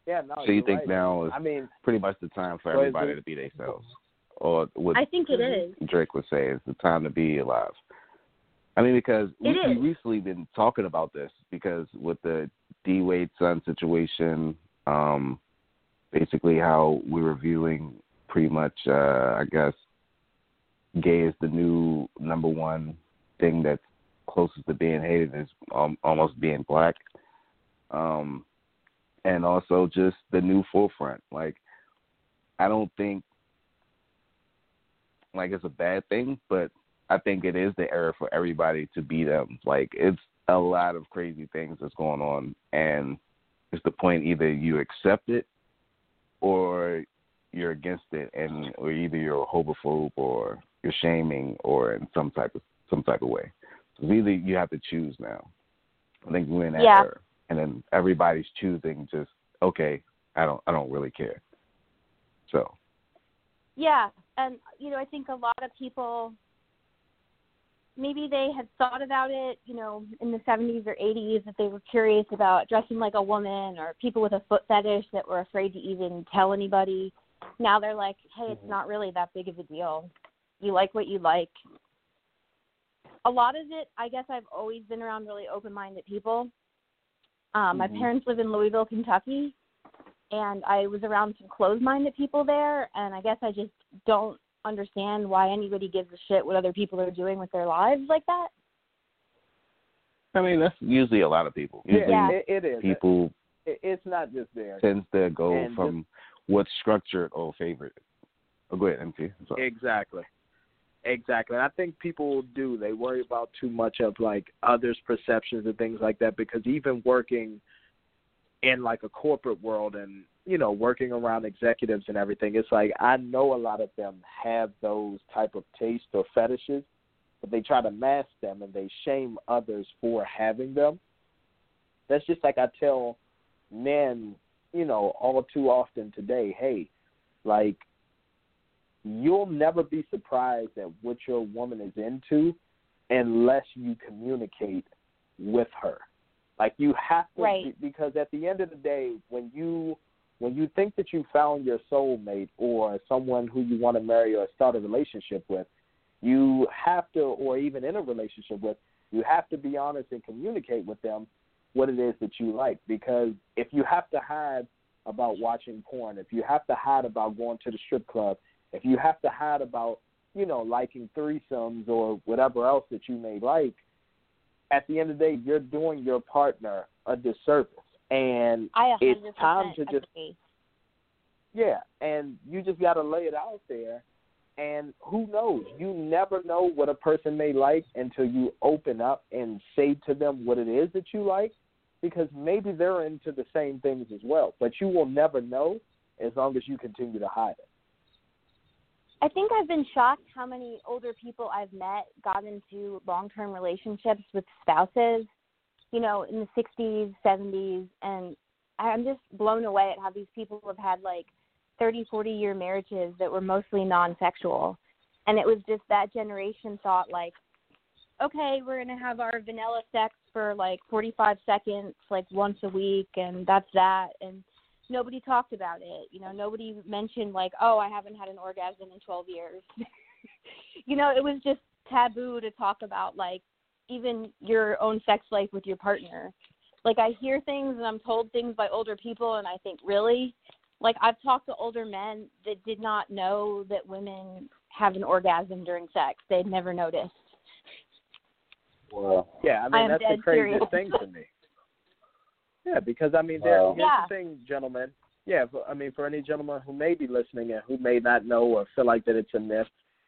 Yeah, no. So you think right. now is I mean, pretty much the time for everybody to be themselves, or what I think it is. Drake would say is the time to be alive. I mean, because we, It is. we recently been talking about this because with the D Wade son situation, um, basically how we were viewing pretty much, uh, I guess, gay is the new number one thing that's closest to being hated is um, almost being black. Um, and also just the new forefront. Like, I don't think like it's a bad thing, but I think it is the era for everybody to be them. Like, it's a lot of crazy things that's going on, and it's the point either you accept it or you're against it, and or either you're a homophobe or you're shaming or in some type of some type of way. So either you have to choose now. I think we're in that Yeah. era, and then everybody's choosing just okay. I don't I don't really care. So Yeah, and you know, I think a lot of people maybe they had thought about it, you know, in the 70s or 80s that they were curious about dressing like a woman or people with a foot fetish that were afraid to even tell anybody. Now they're like, "Hey, it's not really that big of a deal. You like what you like." A lot of it, I guess I've always been around really open-minded people. Um, My Mhm. parents live in Louisville, Kentucky, and I was around some closed-minded people there, and I guess I just don't understand why anybody gives a shit what other people are doing with their lives like that. I mean that's usually a lot of people. Usually Yeah. it, it is. people It, it's not just there. tends to go And from what's structured or favorite. Oh, go ahead, MT. I'm sorry. Exactly. Exactly. And I think people do. They worry about too much of like others' perceptions and things like that because even working in like a corporate world and, you know, working around executives and everything, it's like I know a lot of them have those type of tastes or fetishes, but they try to mask them and they shame others for having them. That's just like I tell men, you know, all too often today, hey, like you'll never be surprised at what your woman is into unless you communicate with her. Like you have to Right. because at the end of the day when you when you think that you found your soulmate or someone who you want to marry or start a relationship with, you have to or even in a relationship with, you have to be honest and communicate with them what it is that you like because if you have to hide about watching porn, if you have to hide about going to the strip club, if you have to hide about, you know, liking threesomes or whatever else that you may like, at the end of the day, you're doing your partner a disservice. And It's time to just- agree. yeah, and you just got to lay it out there. And who knows? You never know what a person may like until you open up and say to them what it is that you like, because maybe they're into the same things as well. But you will never know as long as you continue to hide it. I think I've been shocked how many older people I've met got into long term relationships with spouses, you know, in the 60s, 70s. And I'm just blown away at how these people have had like 30, 40 year marriages that were mostly non sexual. And it was just that generation thought, like, okay, we're going to have our vanilla sex for like 45 seconds, like once a week, and that's that. And nobody talked about it. You know, nobody mentioned like, oh, I haven't had an orgasm in 12 years. you know, it was just taboo to talk about like even your own sex life with your partner. Like I hear things and I'm told things by older people and I think, really? Like I've talked to older men that did not know that women have an orgasm during sex. They'd never noticed. Well, Yeah, I I mean am that's the craziest serious. thing to me. Yeah, because I mean, there, Wow. here's Yeah. the thing, gentlemen. Yeah, for, I mean, for any gentleman who may be listening and who may not know or feel like that it's a myth,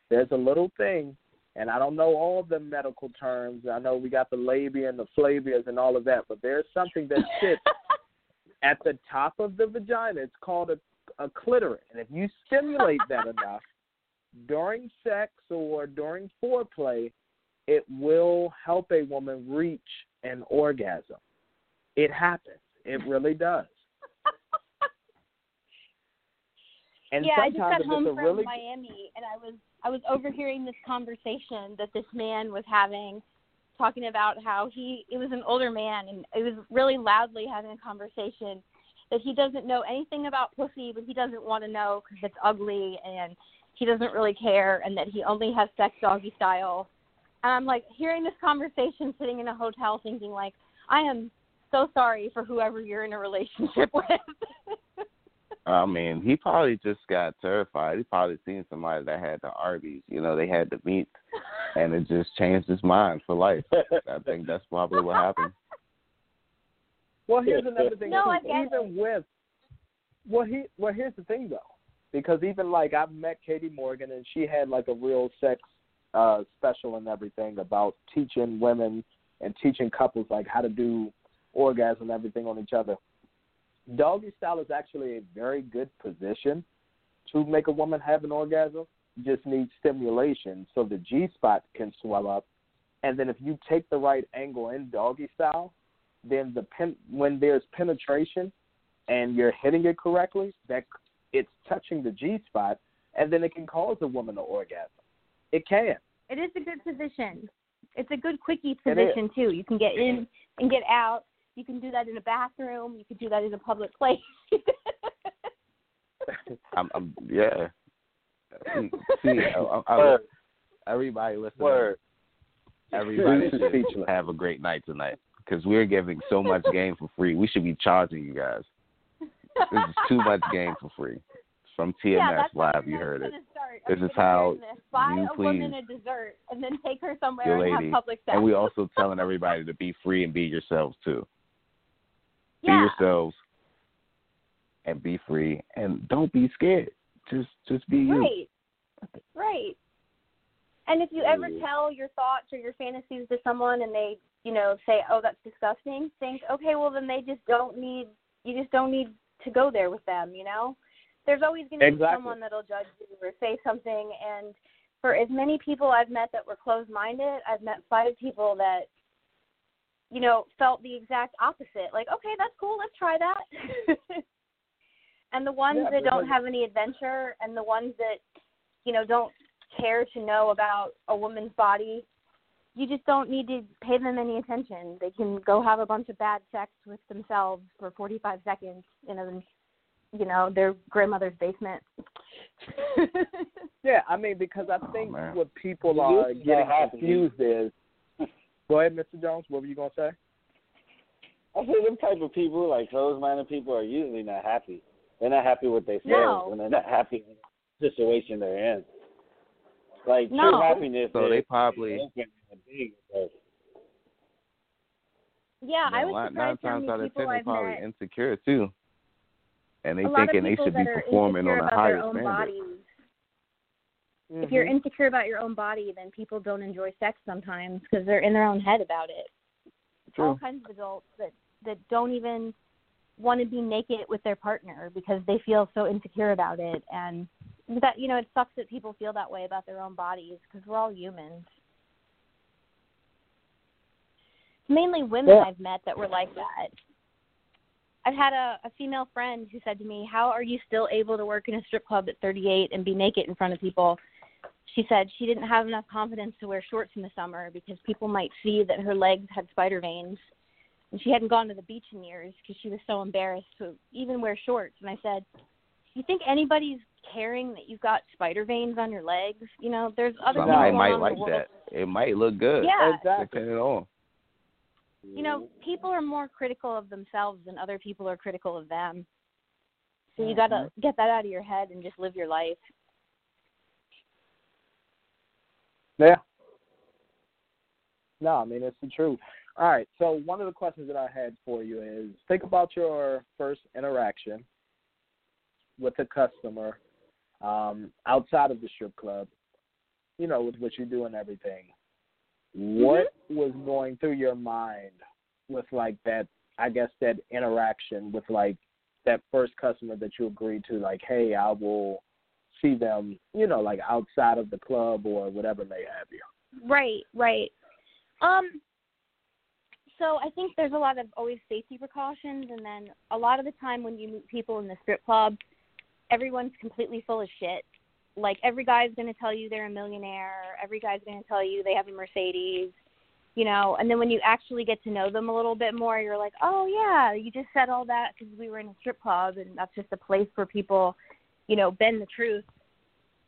there's a little thing and I don't know all the medical terms. I know we got the labia and the flavias and all of that, but there's something that sits at the top of the vagina. It's called a, a clitoris, and if you stimulate that enough during sex or during foreplay, it will help a woman reach an orgasm. It happens. It really does. And yeah, I just got home from really Miami, and I was I was overhearing this conversation that this man was having, talking about how he it was an older man, and it was really loudly having a conversation that he doesn't know anything about pussy, but he doesn't want to know because it's ugly, and he doesn't really care, and that he only has sex doggy style. And I'm like hearing this conversation, sitting in a hotel, thinking like, I am so sorry for whoever you're in a relationship with. I mean, he probably just got terrified. He probably seen somebody that had the Arby's. You know, they had the meat, and it just changed his mind for life. I think that's probably what happened. Well, here's another thing. No, too. I get even with well, he well, here's the thing though, because even like I've met Katie Morgan, and she had like a real sex uh special and everything about teaching women and teaching couples like how to do orgasm and everything on each other. Doggy style is actually a very good position to make a woman have an orgasm. You just need stimulation so the G spot can swell up, and then if you take the right angle in doggy style, then the pen when there's penetration and you're hitting it correctly, that it's touching the G spot, and then it can cause a woman to orgasm. It can. It is a good position. It's a good quickie position too. You can get in and get out. You can do that in a bathroom. You can do that in a public place. I'm, I'm yeah. See, see I, I, I, everybody listening, Word. everybody should have a great night tonight because we're giving so much game for free. We should be charging you guys. This is too much game for free. From TMS yeah, Live, you heard it. Start. This I'm is how learn this. Buy you a woman please- a dessert and then take her somewhere and lady. have public sex. And we also telling everybody to be free and be yourselves too. Yeah. Be yourselves and be free and don't be scared. Just just be you. Right. Right. And if you ever tell your thoughts or your fantasies to someone and they, you know, say, "Oh, that's disgusting," think, "Okay, well then they just don't need you just don't need to go there with them, you know?" There's always going to be someone that'll judge you or say something and for as many people I've met that were closed-minded, I've met five people that you know, felt the exact opposite. Like, "Okay, that's cool. Let's try that." and the ones Yeah, that don't because- have any adventure and the ones that you know don't care to know about a woman's body you just don't need to pay them any attention they can go have a bunch of bad sex with themselves for 45 seconds in a you know their grandmother's basement Yeah, I mean because I Oh, think man. what people are getting confused is. Go ahead, Mr. Jones. What were you gonna say? I say them type of people, like closed-minded people, are usually not happy. They're not happy with themselves, No. and they're not happy in the situation they're in. Like No. true happiness So is they probably open and yeah i you know, was nine- nine surprised how times many out of people ten they i've probably met insecure too. And they a lot of thinking they should be performing on a higher their standard. bodies if Mm-hmm. you're insecure about your own body then people don't enjoy sex sometimes because they're in their own head about it. All kinds of adults that that don't even want to be naked with their partner because they feel so insecure about it. And that you know it sucks that people feel that way about their own bodies because we're all humans. Mainly women Yeah. i've met that were like that. I've had a, a female friend who said to me how are you still able to work in a strip club at 38 and be naked in front of people she said she didn't have enough confidence to wear shorts in the summer because people might see that her legs had spider veins and she hadn't gone to the beach in years because she was so embarrassed to even wear shorts and i said you think anybody's caring that you've got spider veins on your legs you know there's other Somebody people might like the world that. It might look good. yeah Exactly. Depending on. you know people are more critical of themselves than other people are critical of them so you mm-hmm. got to get that out of your head and just live your life Yeah. No, I mean it's the truth. All right. So one of the questions that I had for you is: think about your first interaction with a customer um, outside of the strip club. you know, with what you do and everything, what was going through your mind with like that? I guess that interaction with like that first customer that you agreed to, like, hey, I will see them, you know, like outside of the club or whatever may have you. Right, right. Um so I think there's a lot of always safety precautions and then a lot of the time when you meet people in the strip club, everyone's completely full of shit. Like every guy's going to tell you they're a millionaire, every guy's going to tell you they have a Mercedes, you know, and then when you actually get to know them a little bit more, you're like, "Oh yeah, you just said all that because we were in a strip club and that's just a place where people, you know, bend the truth."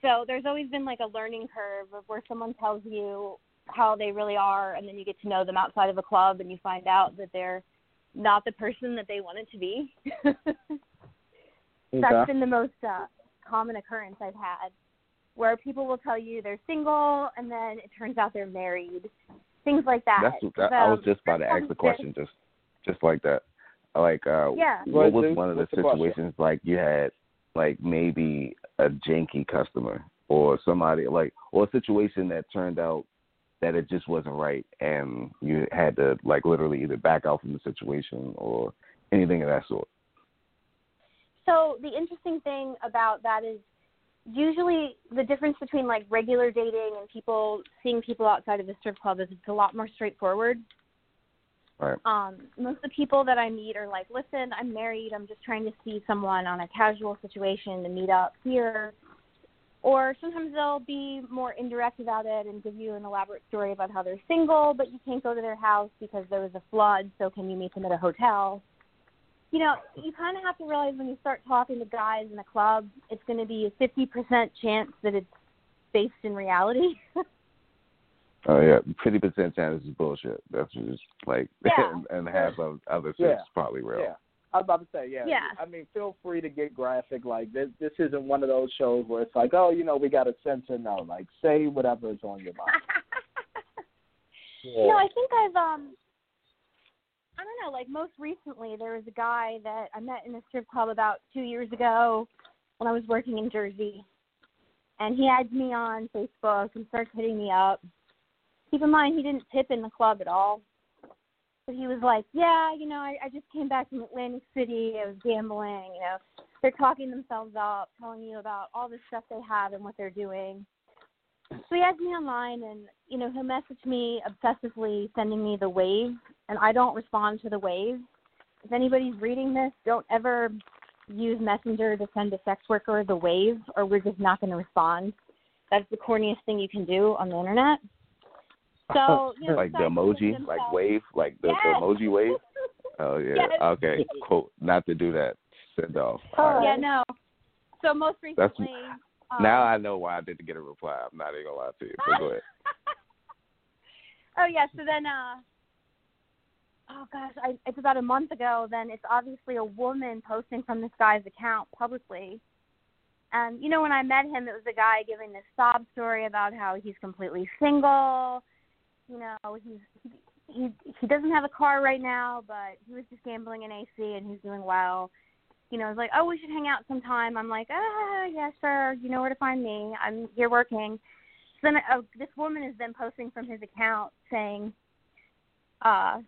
So there's always been like a learning curve of where someone tells you how they really are and then you get to know them outside of a club and you find out that they're not the person that they wanted to be. That's been the most uh, common occurrence I've had where people will tell you they're single and then it turns out they're married. Things like that. That's that, I was just about to ask the question just just like that. Like uh yeah. what was one of the situations like you had like maybe a janky customer or somebody like or a situation that turned out that it just wasn't right and you had to like literally either back out from the situation or anything of that sort. So the interesting thing about that is usually the difference between like regular dating and people seeing people outside of the strip club is it's a lot more straightforward. Right. Um, most of the people that I meet are like, listen, I'm married. I'm just trying to see someone on a casual situation to meet up here or sometimes they'll be more indirect about it and give you an elaborate story about how they're single, but you can't go to their house because there was a flood, so can you meet them at a hotel? You know, you kind of have to realize when you start talking to guys in a club, it's going to be a 50% chance that it's based in reality. oh yeah, 50% chance is bullshit. That's just like, yeah. and, and half of other yeah. is probably real. Yeah. I was about to say, yeah. Yeah. I mean, feel free to get graphic. Like this, this isn't one of those shows where it's like, oh, you know, we got to censor. No, like say whatever is on your mind. yeah. No, I think I've um, I don't know. Like most recently, there was a guy that I met in a strip club about two years ago when I was working in Jersey, and he adds me on Facebook and starts hitting me up. Keep in mind, he didn't tip in the club at all. But he was like, yeah, you know, I, I just came back from Atlantic City. I was gambling. You know, they're talking themselves up, telling you about all the stuff they have and what they're doing. So he adds me online, and you know, he'll message me obsessively, sending me the wave, and I don't respond to the wave. If anybody's reading this, don't ever use Messenger to send a sex worker the wave, or we're just not to respond. That's the corniest thing you can do on the internet. So you know, like the emoji, like wave, like the, yes. the emoji wave. Oh yeah. Yes. Okay. Cool. Not to do that. Send off. Oh yeah, no. So most recently. Um, now I know why I didn't get a reply. I'm not even gonna lie to you. So go ahead. oh yeah. So then, uh, oh gosh, I, it's about a month ago. Then it's obviously a woman posting from this guy's account publicly. And you know, when I met him, it was a guy giving this sob story about how he's completely single you know, he's he he doesn't have a car right now, but he was just gambling in AC and he's doing well. You know, it's like, oh, we should hang out sometime. I'm like, ah, yeah, sure. You know where to find me. I'm here working. So then uh, this woman is then posting from his account saying, uh,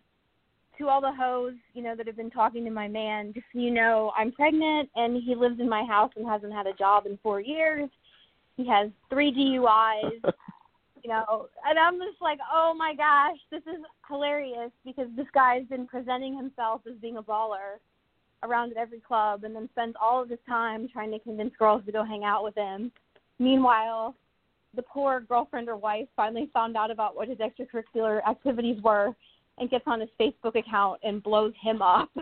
to all the hoes, you know, that have been talking to my man, just so you know, I'm pregnant and he lives in my house and hasn't had a job in four years. He has three DUIs you know, and I'm just like, oh my gosh, this is hilarious because this guy's been presenting himself as being a baller around at every club and then spends all of his time trying to convince girls to go hang out with him. Meanwhile, the poor girlfriend or wife finally found out about what his extracurricular activities were and gets on his Facebook account and blows him up.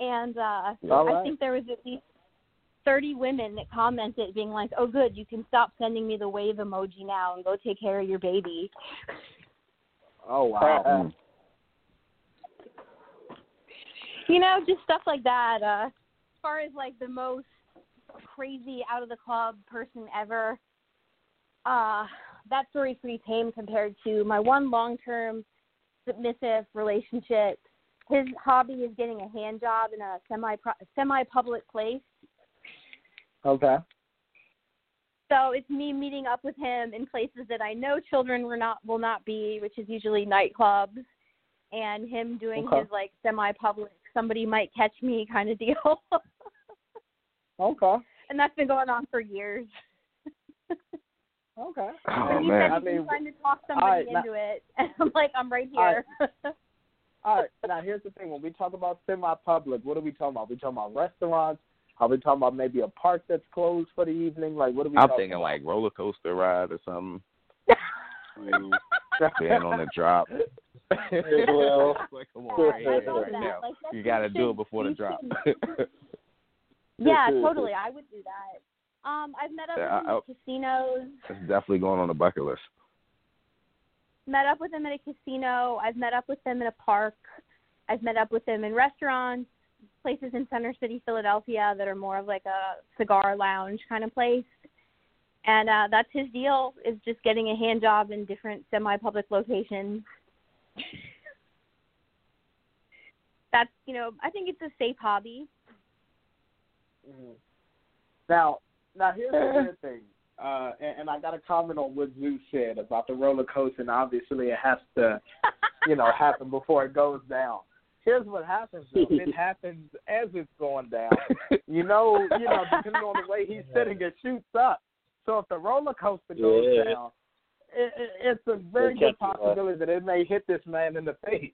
And uh right. I think there was at least 30 women that commented being like, "Oh, good, you can stop sending me the wave emoji now and go take care of your baby." Oh wow. you know, just stuff like that. Uh, as far as like the most crazy out of the club person ever, uh, that story's pretty tame compared to my one long-term submissive relationship. His hobby is getting a hand job in a semi semi public place Okay. So it's me meeting up with him in places that I know children will not will not be, which is usually nightclubs, and him doing Okay. his like semi-public somebody might catch me kind of deal. Okay. and that's been going on for years. Okay. Oh, and he man. said I he's mean, been trying to talk somebody all right, now- into it, and I'm like, I'm right All here. All right. Now here's the thing: when we talk about semi-public, what are we talking about? we talking about restaurants? Are we talking about maybe a park that's closed for the evening? Like, what are we? I'm thinking about? like roller coaster ride or something. Being on the drop. well. like, come Yeah, on, right here, right now. Like, You got to do it before the drop. yeah, totally. I would do that. Um, I've met up Yeah, with him I- at casinos. It's definitely going on the bucket list. Met up with them at a casino. I've met up with them in a park. I've met up with them in restaurants, places in Center City, Philadelphia that are more of like a cigar lounge kind of place. And uh that's his deal is just getting a hand job in different semi-public locations. that's, you know, I think it's a safe hobby. Mhm. Now, now here's the weird thing, uh, and, and I got to comment on what Zeus said about the roller coaster. And obviously, it has to, you know, happen before it goes down. Here's what happens: though. it happens as it's going down. You know, you know, depending on the way he's sitting, it shoots up. So if the roller coaster goes Yeah. down, it, it, it's a very good possibility that it may hit this man in the face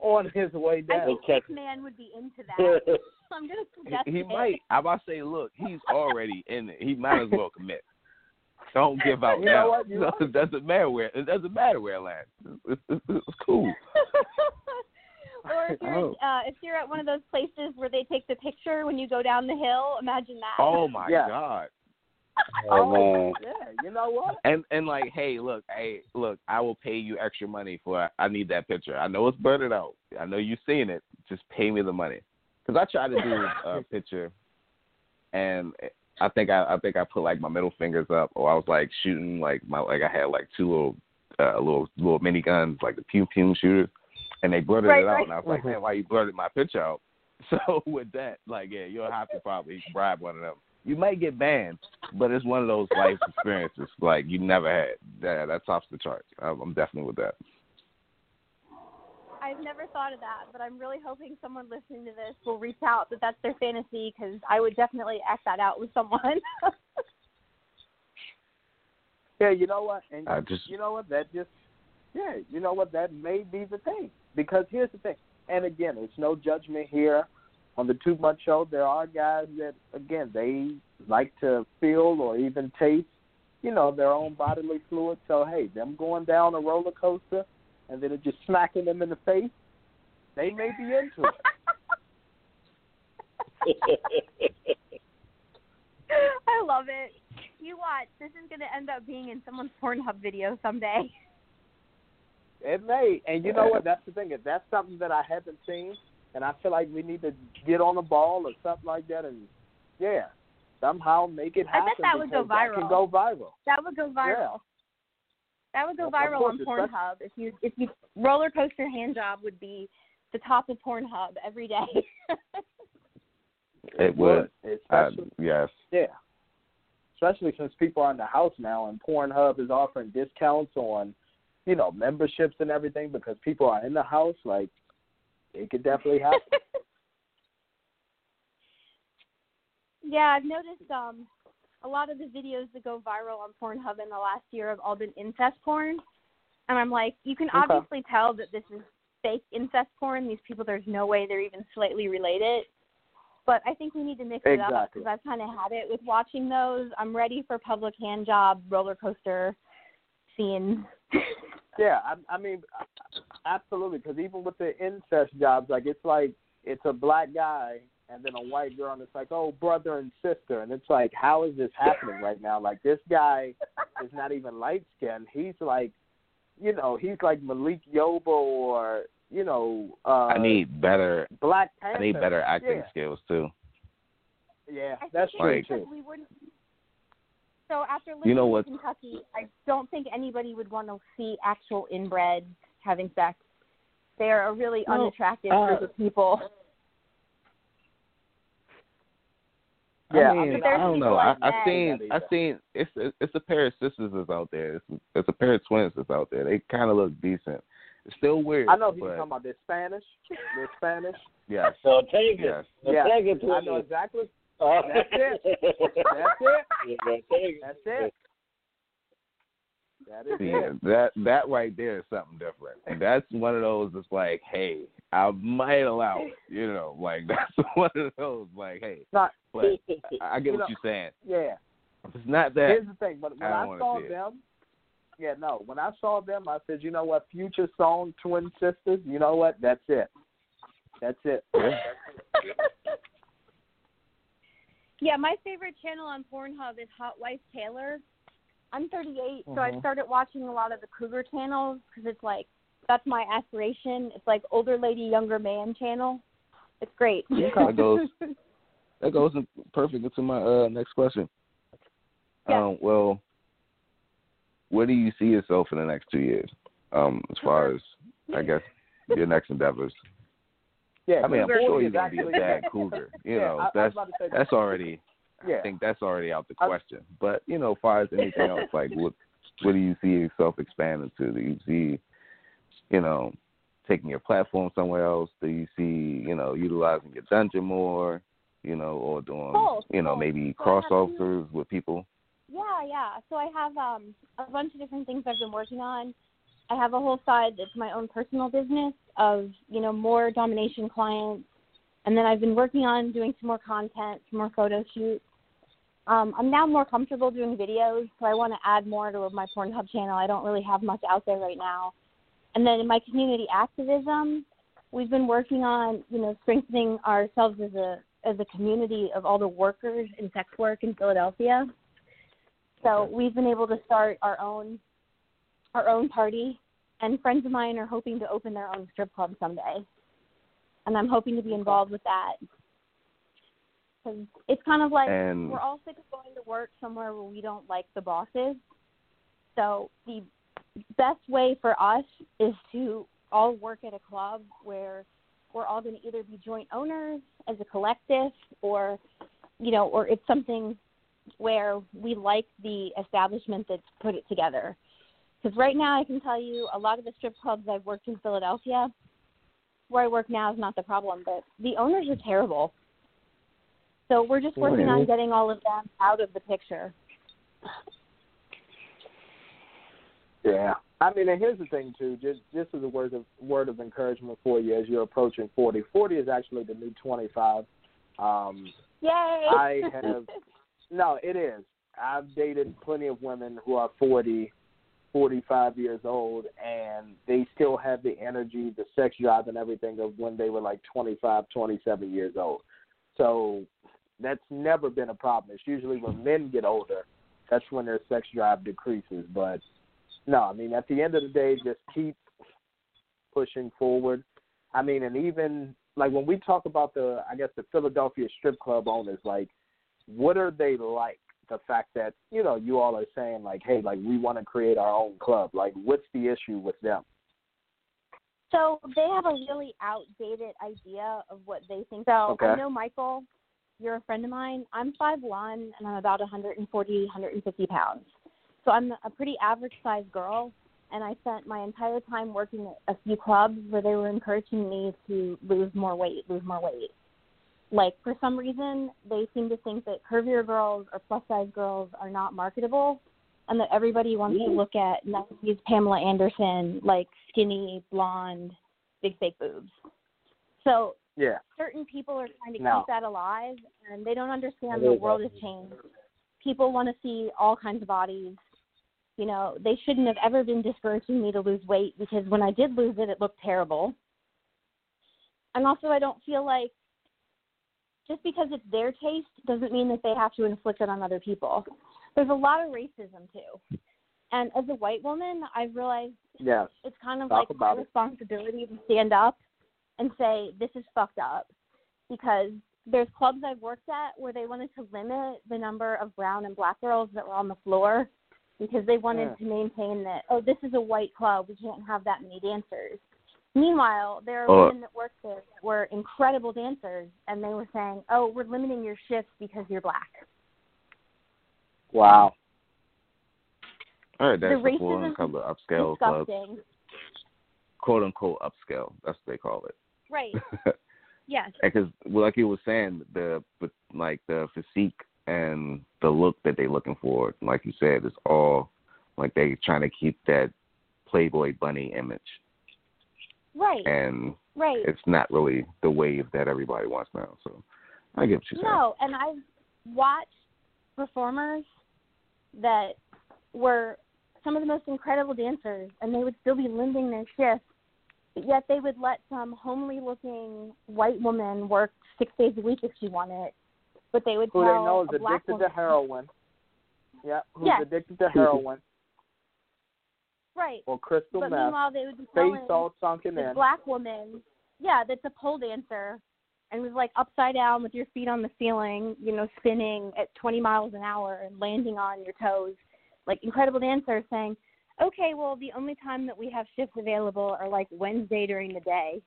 on his way down. I down. think this man would be into that. I'm gonna suggest He, he it. might. I about to say, look, he's already in it. He might as well commit. Don't give out You know now. what? You No, it doesn't matter where. It doesn't matter where it lands. It's, it's, it's cool. Or if you're Oh. uh, if you're at one of those places where they take the picture when you go down the hill, imagine that. Oh my Yeah. god. Oh, man. yeah, you know what? And and like, hey, look, hey, look, I will pay you extra money for. I need that picture. I know it's blurred out. I know you've seen it. Just pay me the money. Because I tried to do a picture, and I think I I think I put like my middle fingers up, or I was like shooting like my like I had like two little uh, little little mini guns, like the pew pew shooters, and they blurted Right, it out, right. and I was like, mm-hmm. man, why you blurted my picture out? So with that, like, yeah, you'll have to probably bribe one of them. You might get banned, but it's one of those life experiences like you never had. That that tops the charts. I'm I'm definitely with that. I've never thought of that, but I'm really hoping someone listening to this will reach out that that's their fantasy because I would definitely act that out with someone. Yeah, you know what? And I just you know what? That just yeah, you know what? That may be the thing. Because here's the thing. And again, it's no judgment here on the Too Much show. There are guys that again they like to feel or even taste, you know, their own bodily fluids. So hey, them going down a roller coaster and then it just smacking them in the face, they may be into it. I love it. You watch. This is going to end up being in someone's Pornhub video someday. It may, and you know what? That's the thing. If that's something that I haven't seen, and I feel like we need to get on the ball or something like that, and yeah, somehow make it happen. I bet that would go because That can viral. go viral. That would go viral. That would go Of viral course, on especially- Pornhub if you if you roller coaster hand job would be the top of Pornhub every day. it would. Uh, especially yes. yeah, especially since people are in the house now, and Pornhub is offering discounts on, you know, memberships and everything because people are in the house. Like, it could definitely happen. yeah, I've noticed um a lot of the videos that go viral on Pornhub in the last year have all been incest porn. And I'm like, you can Okay. obviously tell that this is fake incest porn. These people, there's no way they're even slightly related. But I think we need to mix it up because I've kind of had it with watching those. I'm ready for public hand job roller coaster scenes. Yeah, I, I mean, absolutely. Because even with the incest jobs, like it's like it's a black guy and then a white girl, and it's like, oh, brother and sister, and it's like, how is this happening right now? Like this guy is not even light skinned. He's like, you know, he's like Malik Yoba or you know, uh, I need better. Black Panther. I need better acting Yeah, skills too. yeah I that's think true it's too. we wouldn't. So after living You know in what- Kentucky, I don't think anybody would want to see actual inbred having sex. They are a really No, unattractive uh, group of people. Yeah, I mean, I don't know. I, like I that. seen, That I seen. It's it's a pair of sisters that's out there. It's, it's a pair of twins that's out there. They kind of look decent. It's still weird. I know who you're talking about. They're Spanish. They're Spanish. Yeah. So take it. yes. So Yeah, take it to I know exactly. Uh, That's it. That's it. Yeah, it. That's it. That is See, it. that that right there is something different, and that's one of those. that's like, hey, I might allow it. You know, like that's one of those. Like, hey, Not, but I I get You what know- you're saying. yeah. It's not that, Here's the thing, but when I I, don't wanna saw see it. them, yeah, no, when I saw them, I said, you know what, Future Song twin sisters, you know what, that's it, that's it. yeah. Yeah, my favorite channel on Pornhub is Hot Wife Taylor. I'm 38, so I Mhm. started watching a lot of the Cougar channels because it's like that's my aspiration. It's like older lady, younger man channel. It's great. That goes- that goes in perfect into my uh, next question. Yeah. Um, well, where do you see yourself in the next two years? Um, as far as I guess your next endeavors. Yeah, I mean, I'm sure is you're gonna be a bad cougar. You yeah, know, I, I that's about that. that's already. yeah. I think that's already out the I- question. But you know, as far as anything else, like what what do you see yourself expanding to? Do you see, you know, taking your platform somewhere else? Do you see, you know, utilizing your dungeon more? You know, or doing, Both, you know, both. maybe So I crossovers with people? Yeah, yeah. So I have um a bunch of different things I've been working on. I have a whole side that's my own personal business of, you know, more domination clients. And then I've been working on doing some more content, some more photo shoots. Um, I'm now more comfortable doing videos, so I want to add more to my Pornhub channel. I don't really have much out there right now. And then in my community activism, we've been working on, you know, strengthening ourselves as a as a community of all the workers in sex work in Philadelphia. So we've been able to start our own our own party, and friends of mine are hoping to open their own strip club someday, and I'm hoping to be involved with that. Because it's kind of like And we're all sick of going to work somewhere where we don't like the bosses. So the best way for us is to all work at a club where we're all going to either be joint owners as a collective or you know or it's something where we like the establishment that's put it together because right now i can tell you a lot of the strip clubs i've worked in philadelphia where i work now is not the problem but the owners are terrible so we're just working on getting all of them out of the picture Yeah. I mean, and here's the thing too. Just just as a word of word of encouragement for you as you're approaching 40. 40 is actually the new 25. Um, yay I have no, it is. I've dated plenty of women who are 40, 45 years old, and they still have the energy, the sex drive, and everything of when they were like 25, 27 years old. So that's never been a problem. It's usually when men get older, that's when their sex drive decreases. But no, I mean, at the end of the day, just keep pushing forward. I mean, and even like when we talk about the, I guess the Philadelphia strip club owners, like, what are they like? The fact that you know you all are saying like, hey, like we want to create our own club. Like, what's the issue with them? So they have a really outdated idea of what they think. So Okay. I know Michael, you're a friend of mine. I'm five one and I'm about 140, 150 pounds. So I'm a pretty average sized girl, and I spent my entire time working at a few clubs where they were encouraging me to lose more weight, lose more weight. Like for some reason, they seem to think that curvier girls or plus size girls are not marketable, and that everybody wants to look at 90s Pamela Anderson, like skinny, blonde, big fake boobs. So Yeah, certain people are trying to No. keep that alive, and they don't understand the world has changed. People want to see all kinds of bodies. You know, they shouldn't have ever been discouraging me to lose weight because when I did lose it, it looked terrible. And also, I don't feel like just because it's their taste doesn't mean that they have to inflict it on other people. There's a lot of racism too. And as a white woman, I've realized yes, it's kind of Talk like my it. responsibility to stand up and say this is fucked up because there's clubs I've worked at where they wanted to limit the number of brown and black girls that were on the floor because they wanted Yeah. to maintain that oh this is a white club we can't have that many dancers Meanwhile, there are Oh. women that work there that were incredible dancers, and they were saying, "Oh, we're limiting your shifts because you're black." Wow. I heard that the before in racism a couple of upscale clubs, quote unquote upscale. That's what they call it. Right. Yes. because well, like you were saying, the but like the physique and the look that they're looking for, like you said, is all like they're trying to keep that Playboy bunny image, Right. and right. it's not really the wave that everybody wants now. So I get what you're saying. No, and I've watched performers that were some of the most incredible dancers, and they would still be limiting their shifts, but yet they would let some homely-looking white woman work six days a week if she wanted. But they would Who they know is a black addicted woman, to heroin. Yeah, who's Yes. addicted to heroin right? or crystal But meth. meanwhile, they would be Face all sunken this in. black woman, yeah, that's a pole dancer, and was like upside down with your feet on the ceiling, you know, spinning at 20 miles an hour and landing on your toes, like incredible dancer, saying, "Okay, well, the only time that we have shifts available are like Wednesday during the day,"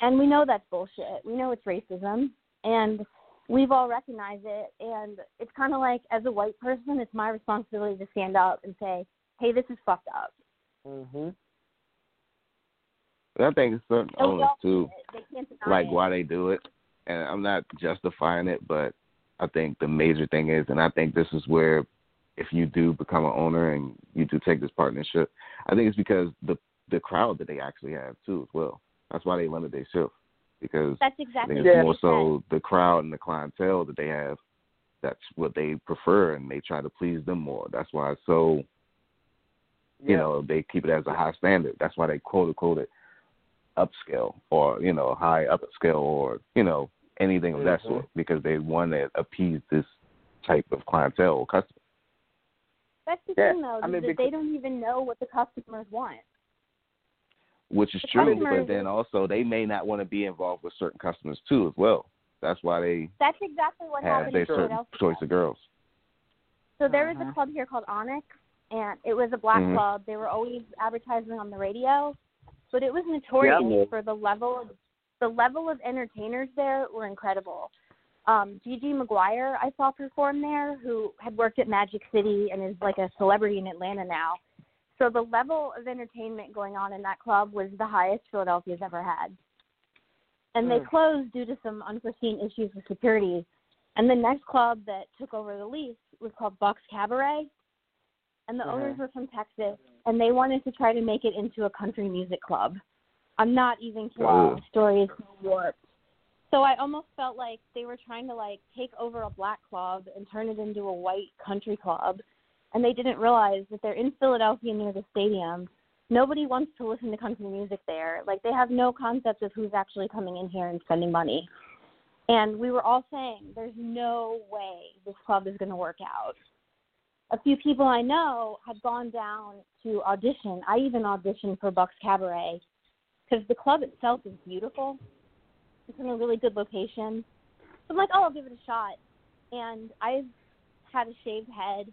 and we know that's bullshit. We know it's racism, and we've all recognized it. And it's kind of like, as a white person, it's my responsibility to stand up and say, "Hey, this is fucked up." Mhm. I think it's certain we owners too. They can't deny like it. why they do it and i'm not justifying it but i think the major thing is and i think this is where if you do become an owner and you do take this partnership i think it's because the the crowd that they actually have too as well that's why they limit their shift because That's exactly it's you more so the crowd and the clientele that they have that's what they prefer and they try to please them more that's why it's so you Yeah. know they keep it as a high standard that's why they quote unquote it upscale or you know high upscale or you know anything of that Mhm. sort because they want to appease this type of clientele or customer That's the Yeah, thing, though, I is mean, that because- they don't even know what the customers want. which is The true customers- but then also they may not want to be involved with certain customers too as well that's why they That's exactly what have happened their in certain choice of girls So there was Mhm. a club here called Onyx, and it was a black Mhm. club. They were always advertising on the radio, but it was notorious Yeah. for the level of the level of entertainers there were incredible. Um, Gigi McGuire I saw perform there, who had worked at Magic City and is like a celebrity in Atlanta now. So the level of entertainment going on in that club was the highest Philadelphia's ever had. And they Mm. closed due to some unforeseen issues with security. And the next club that took over the lease was called Bucks Cabaret. And the Mhm. owners were from Texas, and they wanted to try to make it into a country music club. I'm not even kidding. Wow. The story is so warped. So I almost felt like they were trying to like take over a black club and turn it into a white country club, and they didn't realize that they're in Philadelphia near the stadium. Nobody wants to listen to country music there. Like they have no concept of who's actually coming in here and spending money. And we were all saying, there's no way this club is going to work out. A few people I know had gone down to audition. I even auditioned for Bucks Cabaret because the club itself is beautiful. It's in a really good location. So I'm like, oh, I'll give it a shot. And I've had a shaved head,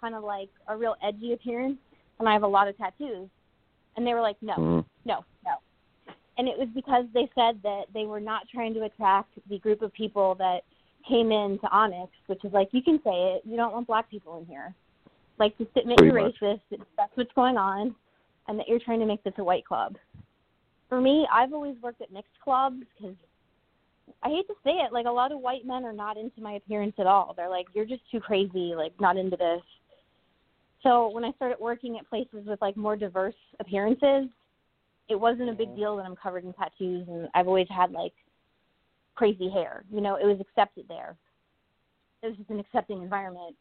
kind of like a real edgy appearance, and I have a lot of tattoos. And they were like, no, Mhm. no, no. And it was because they said that they were not trying to attract the group of people that came in to Onyx, which is like, you can say it, you don't want black people in here. Like, just admit Pretty you're much. racist, that's what's going on, and that you're trying to make this a white club. For me, I've always worked at mixed clubs because I hate to say it, like a lot of white men are not into my appearance at all. They're like, you're just too crazy, like not into this. So when I started working at places with like more diverse appearances, it wasn't a big mm-hmm. deal that I'm covered in tattoos and I've always had like crazy hair. You know, it was accepted there. It was just an accepting environment.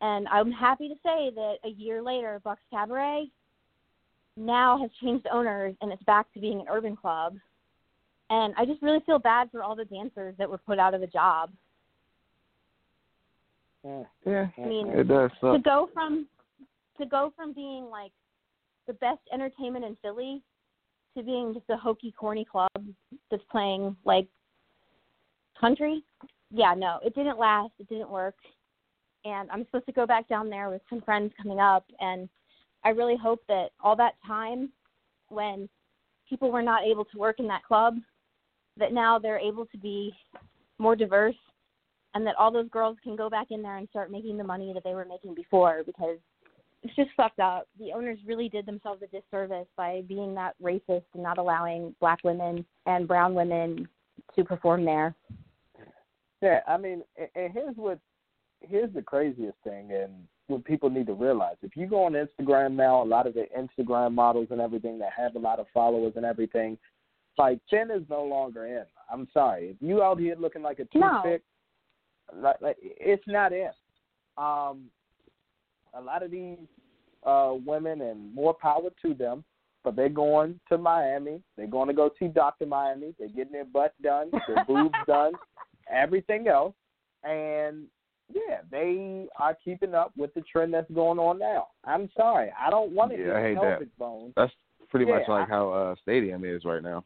And I'm happy to say that a year later, Bucks Cabaret now has changed owners and it's back to being an urban club. And I just really feel bad for all the dancers that were put out of a job. Mm. yeah I mean, it does to go from to go from being like the best entertainment in Philly to being just a hokey corny club that's playing like country. Yeah, no, it didn't last. It didn't work. And I'm supposed to go back down there with some friends coming up and I really hope that all that time when people were not able to work in that club, that now they're able to be more diverse, and that all those girls can go back in there and start making the money that they were making before because it's just fucked up. The owners really did themselves a disservice by being that racist and not allowing black women and brown women to perform there. Yeah, I mean, and here's what here's the craziest thing, and what people need to realize: if you go on Instagram now, a lot of the Instagram models and everything that have a lot of followers and everything, like thin is no longer in. I'm sorry, if you out here looking like a toothpick, no. like, like it's not in. Um, a lot of these uh, women, and more power to them, but they're going to Miami. They're going to go see Doctor Miami. They're getting their butt done, their boobs done, everything else, and yeah, they are keeping up with the trend that's going on now. I'm sorry, I don't want to yeah, I hate pelvic that. bones. That's pretty yeah, much like I, how uh Stadium is right now.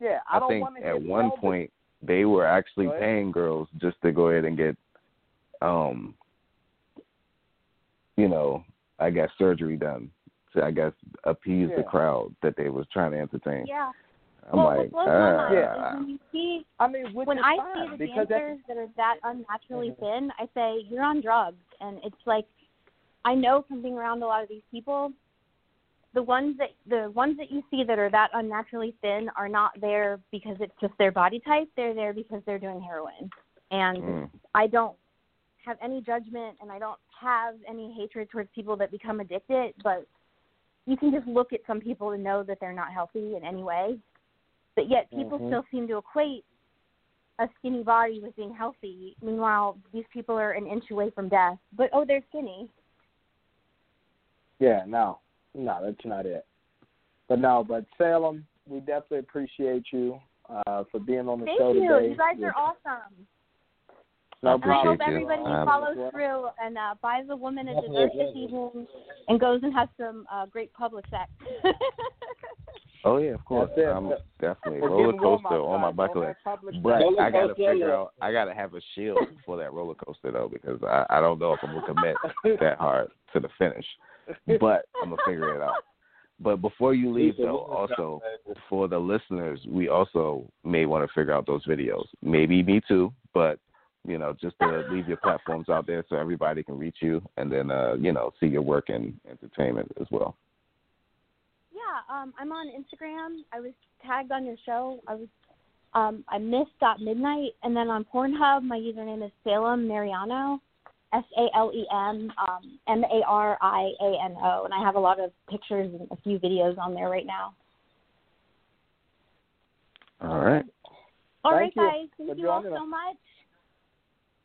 Yeah, I, I don't think want to at one pelvic. point they were actually paying girls just to go ahead and get, um, you know, I guess surgery done to I guess appease the crowd that they was trying to entertain. Yeah. I'm well, like, what blows my mind ah. is when you see I mean, which when is I fine, see the because that's- dancers that are that unnaturally Mhm. thin, I say you're on drugs, and it's like I know from being around a lot of these people, the ones that the ones that you see that are that unnaturally thin are not there because it's just their body type. They're there because they're doing heroin, and Mm. I don't have any judgment, and I don't have any hatred towards people that become addicted, but you can just look at some people and know that they're not healthy in any way. But yet people Mhm. still seem to equate a skinny body with being healthy. Meanwhile, these people are an inch away from death. But oh, they're skinny. Yeah, no, no, that's not it. But no, but Salem, we definitely appreciate you uh, for being on the Thank show you. today. You guys are awesome. No And I hope you. everybody Um, follows through and uh, buys a woman a dessert this evening and goes and has some uh, great public sex. Oh yeah, of course. That's. I'm definitely We're roller coaster on my outside. bucket list. But I gotta coaster, figure yeah. out. I gotta have a shield for that roller coaster though, because I I don't know if I'm gonna commit that hard to the finish. But I'm gonna figure it out. But before you leave though, also for the listeners, we also may want to figure out those videos. Maybe me too, but you know, just to leave your platforms out there so everybody can reach you, and then uh, you know, see your work in entertainment as well. Yeah, um, I'm on Instagram. I was tagged on your show. I was um, I missed dot midnight, and then on Pornhub, my username is Salem Mariano, S A L E M um, M A R I A N O, and I have a lot of pictures and a few videos on there right now. All right. All right, Thank you guys, for thank you all so much.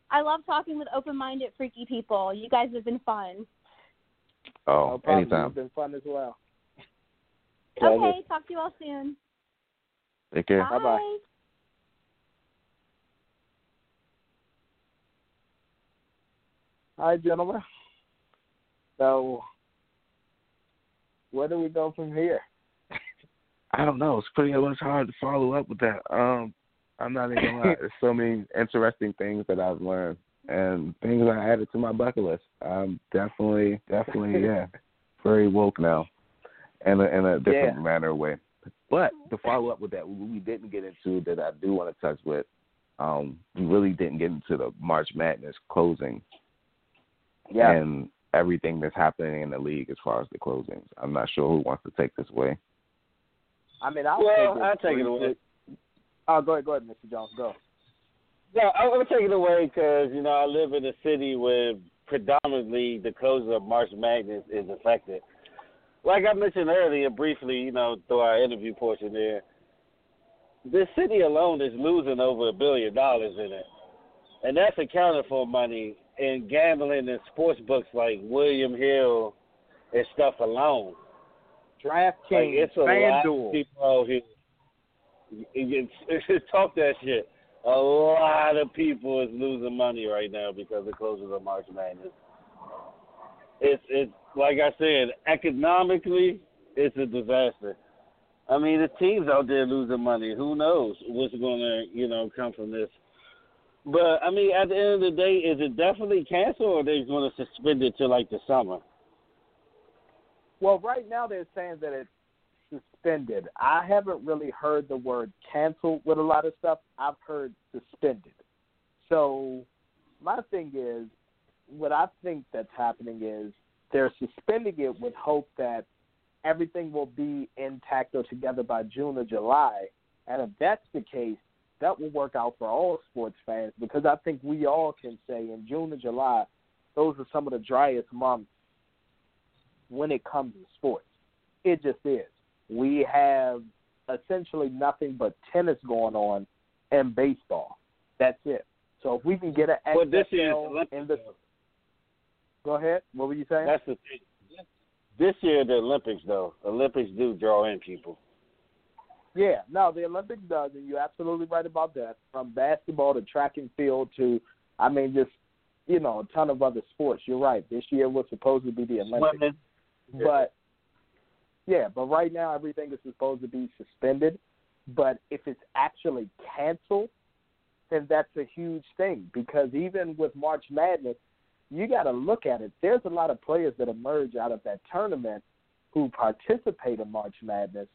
I love talking with open-minded, freaky people. You guys have been fun. Oh, no anytime. It's been fun as well. Pleasure. Okay, talk to you all soon. Take care. Bye bye. Hi, All right, gentlemen. So, where do we go from here? I don't know. It's pretty much hard to follow up with that. Um, I'm not even gonna lie. There's so many interesting things that I've learned and things I added to my bucket list. I'm definitely, definitely, yeah, very woke now, in a, in a different Yeah. manner of way. But to follow up with that, we didn't get into that I do want to touch with. Um, we really didn't get into the March Madness closing Yeah. and everything that's happening in the league as far as the closings. I'm not sure who wants to take this away. I mean, I'll Well, take it. I'll take it away. Oh, go ahead, go ahead, Mr. Jones. Go. Yeah, I'm gonna take it away because you know I live in a city where predominantly the closure of March Madness is affected. Like I mentioned earlier, briefly, you know, through our interview portion there, this city alone is losing over a billion dollars in it, and that's accounted for money in gambling and sports books like William Hill and stuff alone. Like DraftKings, it's a lot of people out here. It's, it's, talk that shit. A lot of people is losing money right now because of closing of March Madness. It's it's like I said, economically, it's a disaster. I mean, the teams out there losing money. Who knows what's going to you know come from this? But I mean, at the end of the day, is it definitely canceled or are they going to suspend it till like the summer? Well, right now they're saying that it's suspended. I haven't really heard the word canceled with a lot of stuff. I've heard suspended. So my thing is, what I think that's happening is they're suspending it with hope that everything will be intact or together by June or July. And if that's the case, that will work out for all sports fans because I think we all can say in June or July, those are some of the driest months when it comes to sports. It just is. We have essentially nothing but tennis going on and baseball. That's it. So if we can get an XFL well, this year in the Go ahead. What were you saying? That's the thing. This year, the Olympics, though, Olympics do draw in people. Yeah, no, the Olympics does, and you're absolutely right about that. From basketball to track and field to, I mean, just you know, a ton of other sports. You're right. This year was supposed to be the Olympics, Swimming. but yeah, but right now everything is supposed to be suspended. But if it's actually canceled, then that's a huge thing because even with March Madness, you got to look at it. There's a lot of players that emerge out of that tournament who participate in March Madness,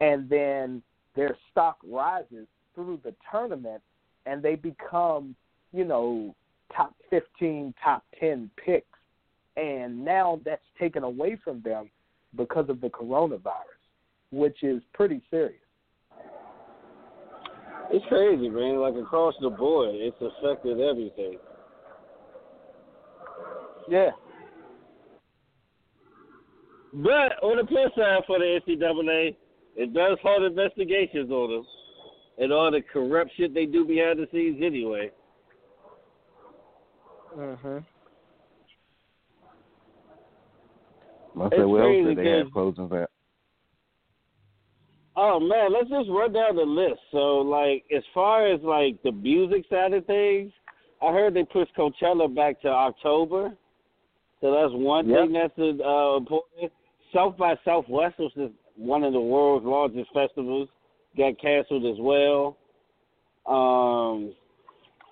and then their stock rises through the tournament, and they become, you know, top 15, top 10 picks. And now that's taken away from them because of the coronavirus, which is pretty serious. It's crazy, man. Like across the board, it's affected everything. Yeah. But on the plus side for the NCAA, it does hold investigations on them and all the corrupt shit they do behind the scenes anyway. Mhm. I It's said, what else crazy did they have 'cause- closing that? Oh man, let's just run down the list. So like as far as like the music side of things, I heard they pushed Coachella back to October. So that's one Yep. thing that's uh, important. South by Southwest, which is one of the world's largest festivals, got canceled as well. Um,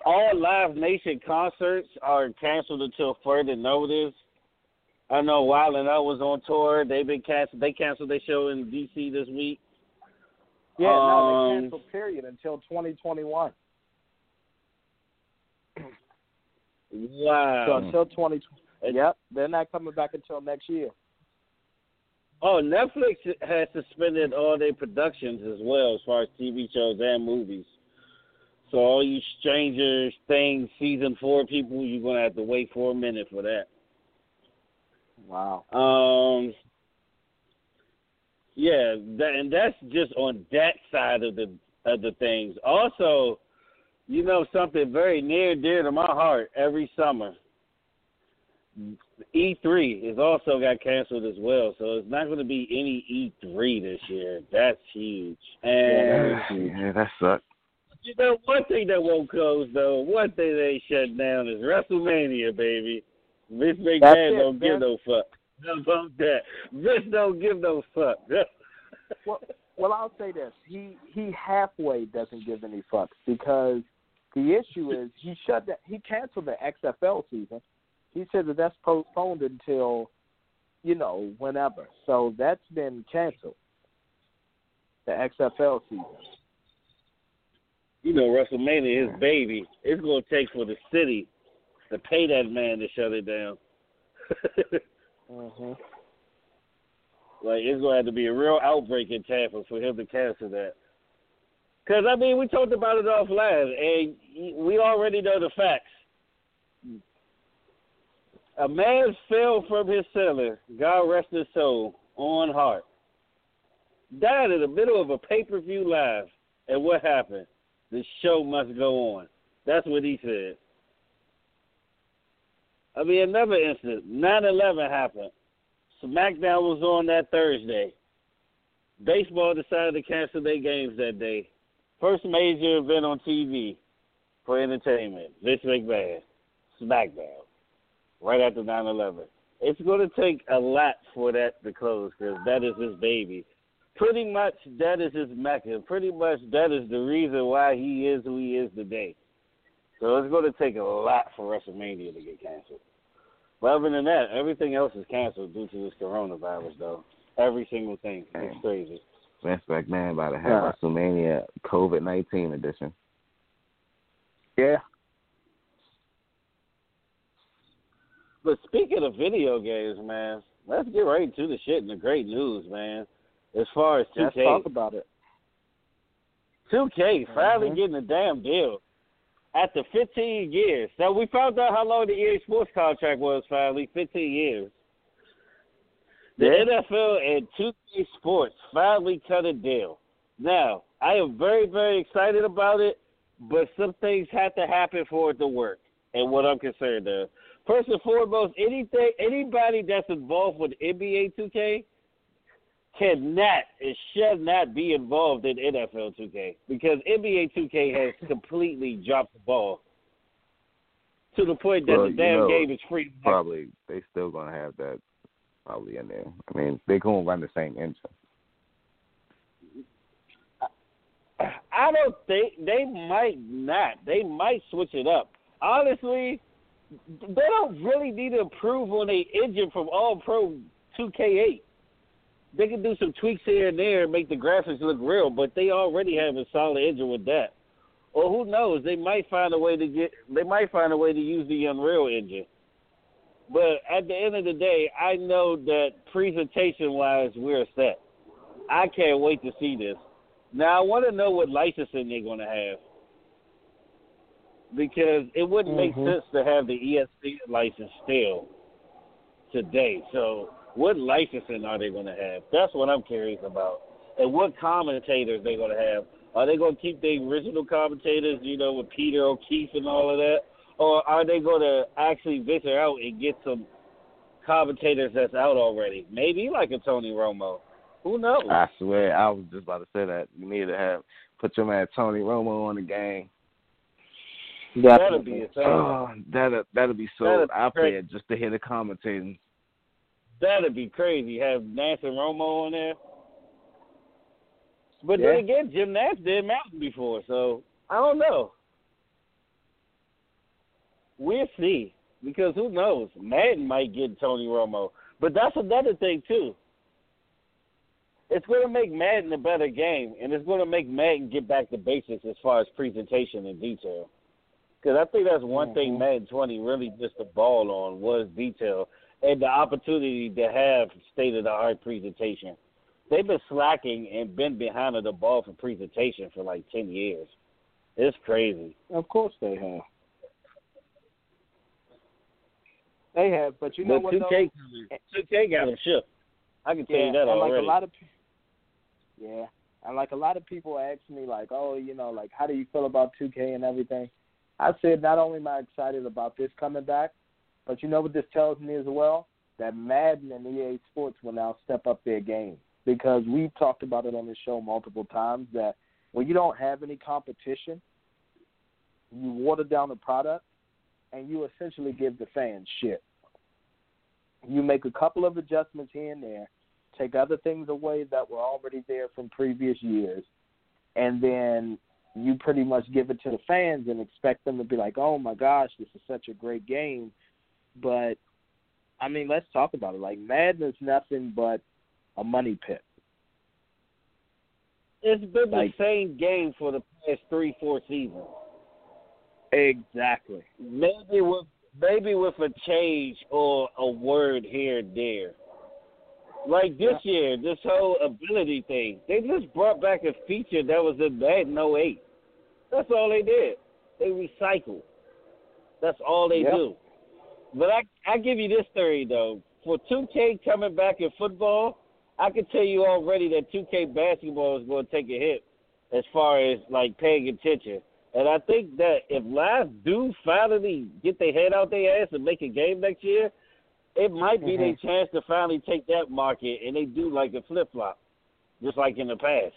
all Live Nation concerts are canceled until further notice. I know Wild and Out was on tour. They've been canceled. They canceled their show in DC this week. Yeah, no, Um, they canceled period until 2021. Wow. So until 20. It's- Yep, they're not coming back until next year. Oh, Netflix has suspended all their productions as well, as far as TV shows and movies. So all you Stranger Things season four people, you're gonna have to wait for a minute for that. Wow. Um, yeah, that, and that's just on that side of the of the things. Also, you know something very near and dear to my heart every summer. E3 is also got canceled as well, so it's not going to be any E3 this year. That's huge. And yeah, that sucks. you know, one thing that won't close though, one thing they shut down is WrestleMania, baby. Vince That's McMahon it, don't give no fuck. How about that? Vince don't give no fuck. Well, well, I'll say this: he he halfway doesn't give any fucks because the issue is he shut that he canceled the XFL season. He said that that's postponed until you know whenever. So that's been canceled. The XFL season. you know, WrestleMania, his baby. It's gonna take for the city to pay that man to shut it down. hmm Like it's gonna have to be a real outbreak in Tampa for him to cancel that. Because I mean, we talked about it offline, and we already know the facts. A man fell from his cellar, God rest his soul, Owen Hart. Died in the middle of a pay per view live, and what happened? The show must go on. That's what he said. I mean, another incident. 9/11 happened. SmackDown was on that Thursday. Baseball decided to cancel their games that day. First major event on TV for entertainment. Vince McMahon, SmackDown, right after 9/11. It's going to take a lot for that to close because that is his baby. Pretty much that is his mecca. Pretty much that is the reason why he is who he is today. So it's going to take a lot for WrestleMania to get canceled. But other than that, everything else is canceled due to this coronavirus, though. Every single thing. Man. It's crazy. Vince McMahon about to have Yeah. WrestleMania COVID nineteen edition. Yeah. But speaking of video games, man, let's get right into the shit and the great news, man. As far as 2K, Let's 2K, talk about it. 2K finally Mhm. getting a damn deal after 15 years. So we found out how long the EA Sports contract was. Finally, 15 years. The Yeah. NFL and 2K Sports finally cut a deal. Now, I am very, very excited about it, but some things have to happen for it to work. And what I'm concerned of, first and foremost, anything, anybody that's involved with NBA 2K cannot and should not be involved in NFL 2K because NBA 2K has completely dropped the ball to the point that Well, the you damn know, game is free. Probably they still gonna have that probably in there. I mean, they gonna run the same engine. I don't think they might not. They might switch it up. Honestly, they don't really need to improve on a engine from All Pro 2K8. They can do some tweaks here and there and make the graphics look real, but they already have a solid engine with that. Or who knows? They might find a way to get. They might find a way to use the Unreal engine. But at the end of the day, I know that presentation wise, we're set. I can't wait to see this. Now I want to know what licensing they're going to have because it wouldn't make Mhm. sense to have the E ESPN license still today. So what licensing are they going to have? That's what I'm curious about. And what commentators they going to have? Are they going to keep the original commentators, you know, with Peter O'Keefe and all of that, or are they going to actually venture out and get some commentators that's out already? Maybe like a Tony Romo. Who knows? I swear, I was just about to say that. You need to have put your man Tony Romo on the game. That'll be. Oh, that'll that'll be so. Be I'll great. play it just to hear the commentating. That'd be crazy. Have Nantz and Romo on there. But Yeah. then again, Jim Nantz did Madden before, so I don't know. We'll see. Because who knows? Madden might get Tony Romo. But that's another thing too. It's going to make Madden a better game, and it's going to make Madden get back to basics as far as presentation and detail. Because I think that's one thing Mhm. Madden 20 really missed the ball on was detail and the opportunity to have state of the art presentation. They've been slacking and been behind on the ball for presentation for like 10 years. It's crazy. Of course they have. They have, but you know but what? 2K, though? 2K got them shook. I can tell yeah, you that and already. like a lot of, yeah, and like a lot of people ask me, like, oh, you know, like, how do you feel about 2K and everything? I said, not only am I excited about this coming back, but you know what this tells me as well? That Madden and EA Sports will now step up their game because we've talked about it on this show multiple times that when you don't have any competition, you water down the product and you essentially give the fans shit. You make a couple of adjustments here and there, take other things away that were already there from previous years, and then you pretty much give it to the fans and expect them to be like, "Oh my gosh, this is such a great game." But I mean, let's talk about it. Like Madden is nothing but a money pit. It's been like- the same game for the past three, four seasons. Exactly. Maybe with maybe with a change or a word here and there. Like this year, this whole ability thing, they just brought back a feature that was in Madden 08. That's all they did. They recycled. That's all they Yep. do. But I I give you this theory though. For 2K coming back in football, I can tell you already that 2K basketball is going to take a hit as far as like paying attention. And I think that if Live do finally get their head out their ass and make a game next year, it might be their chance to finally take that market and they do like a flip flop, just like in the past.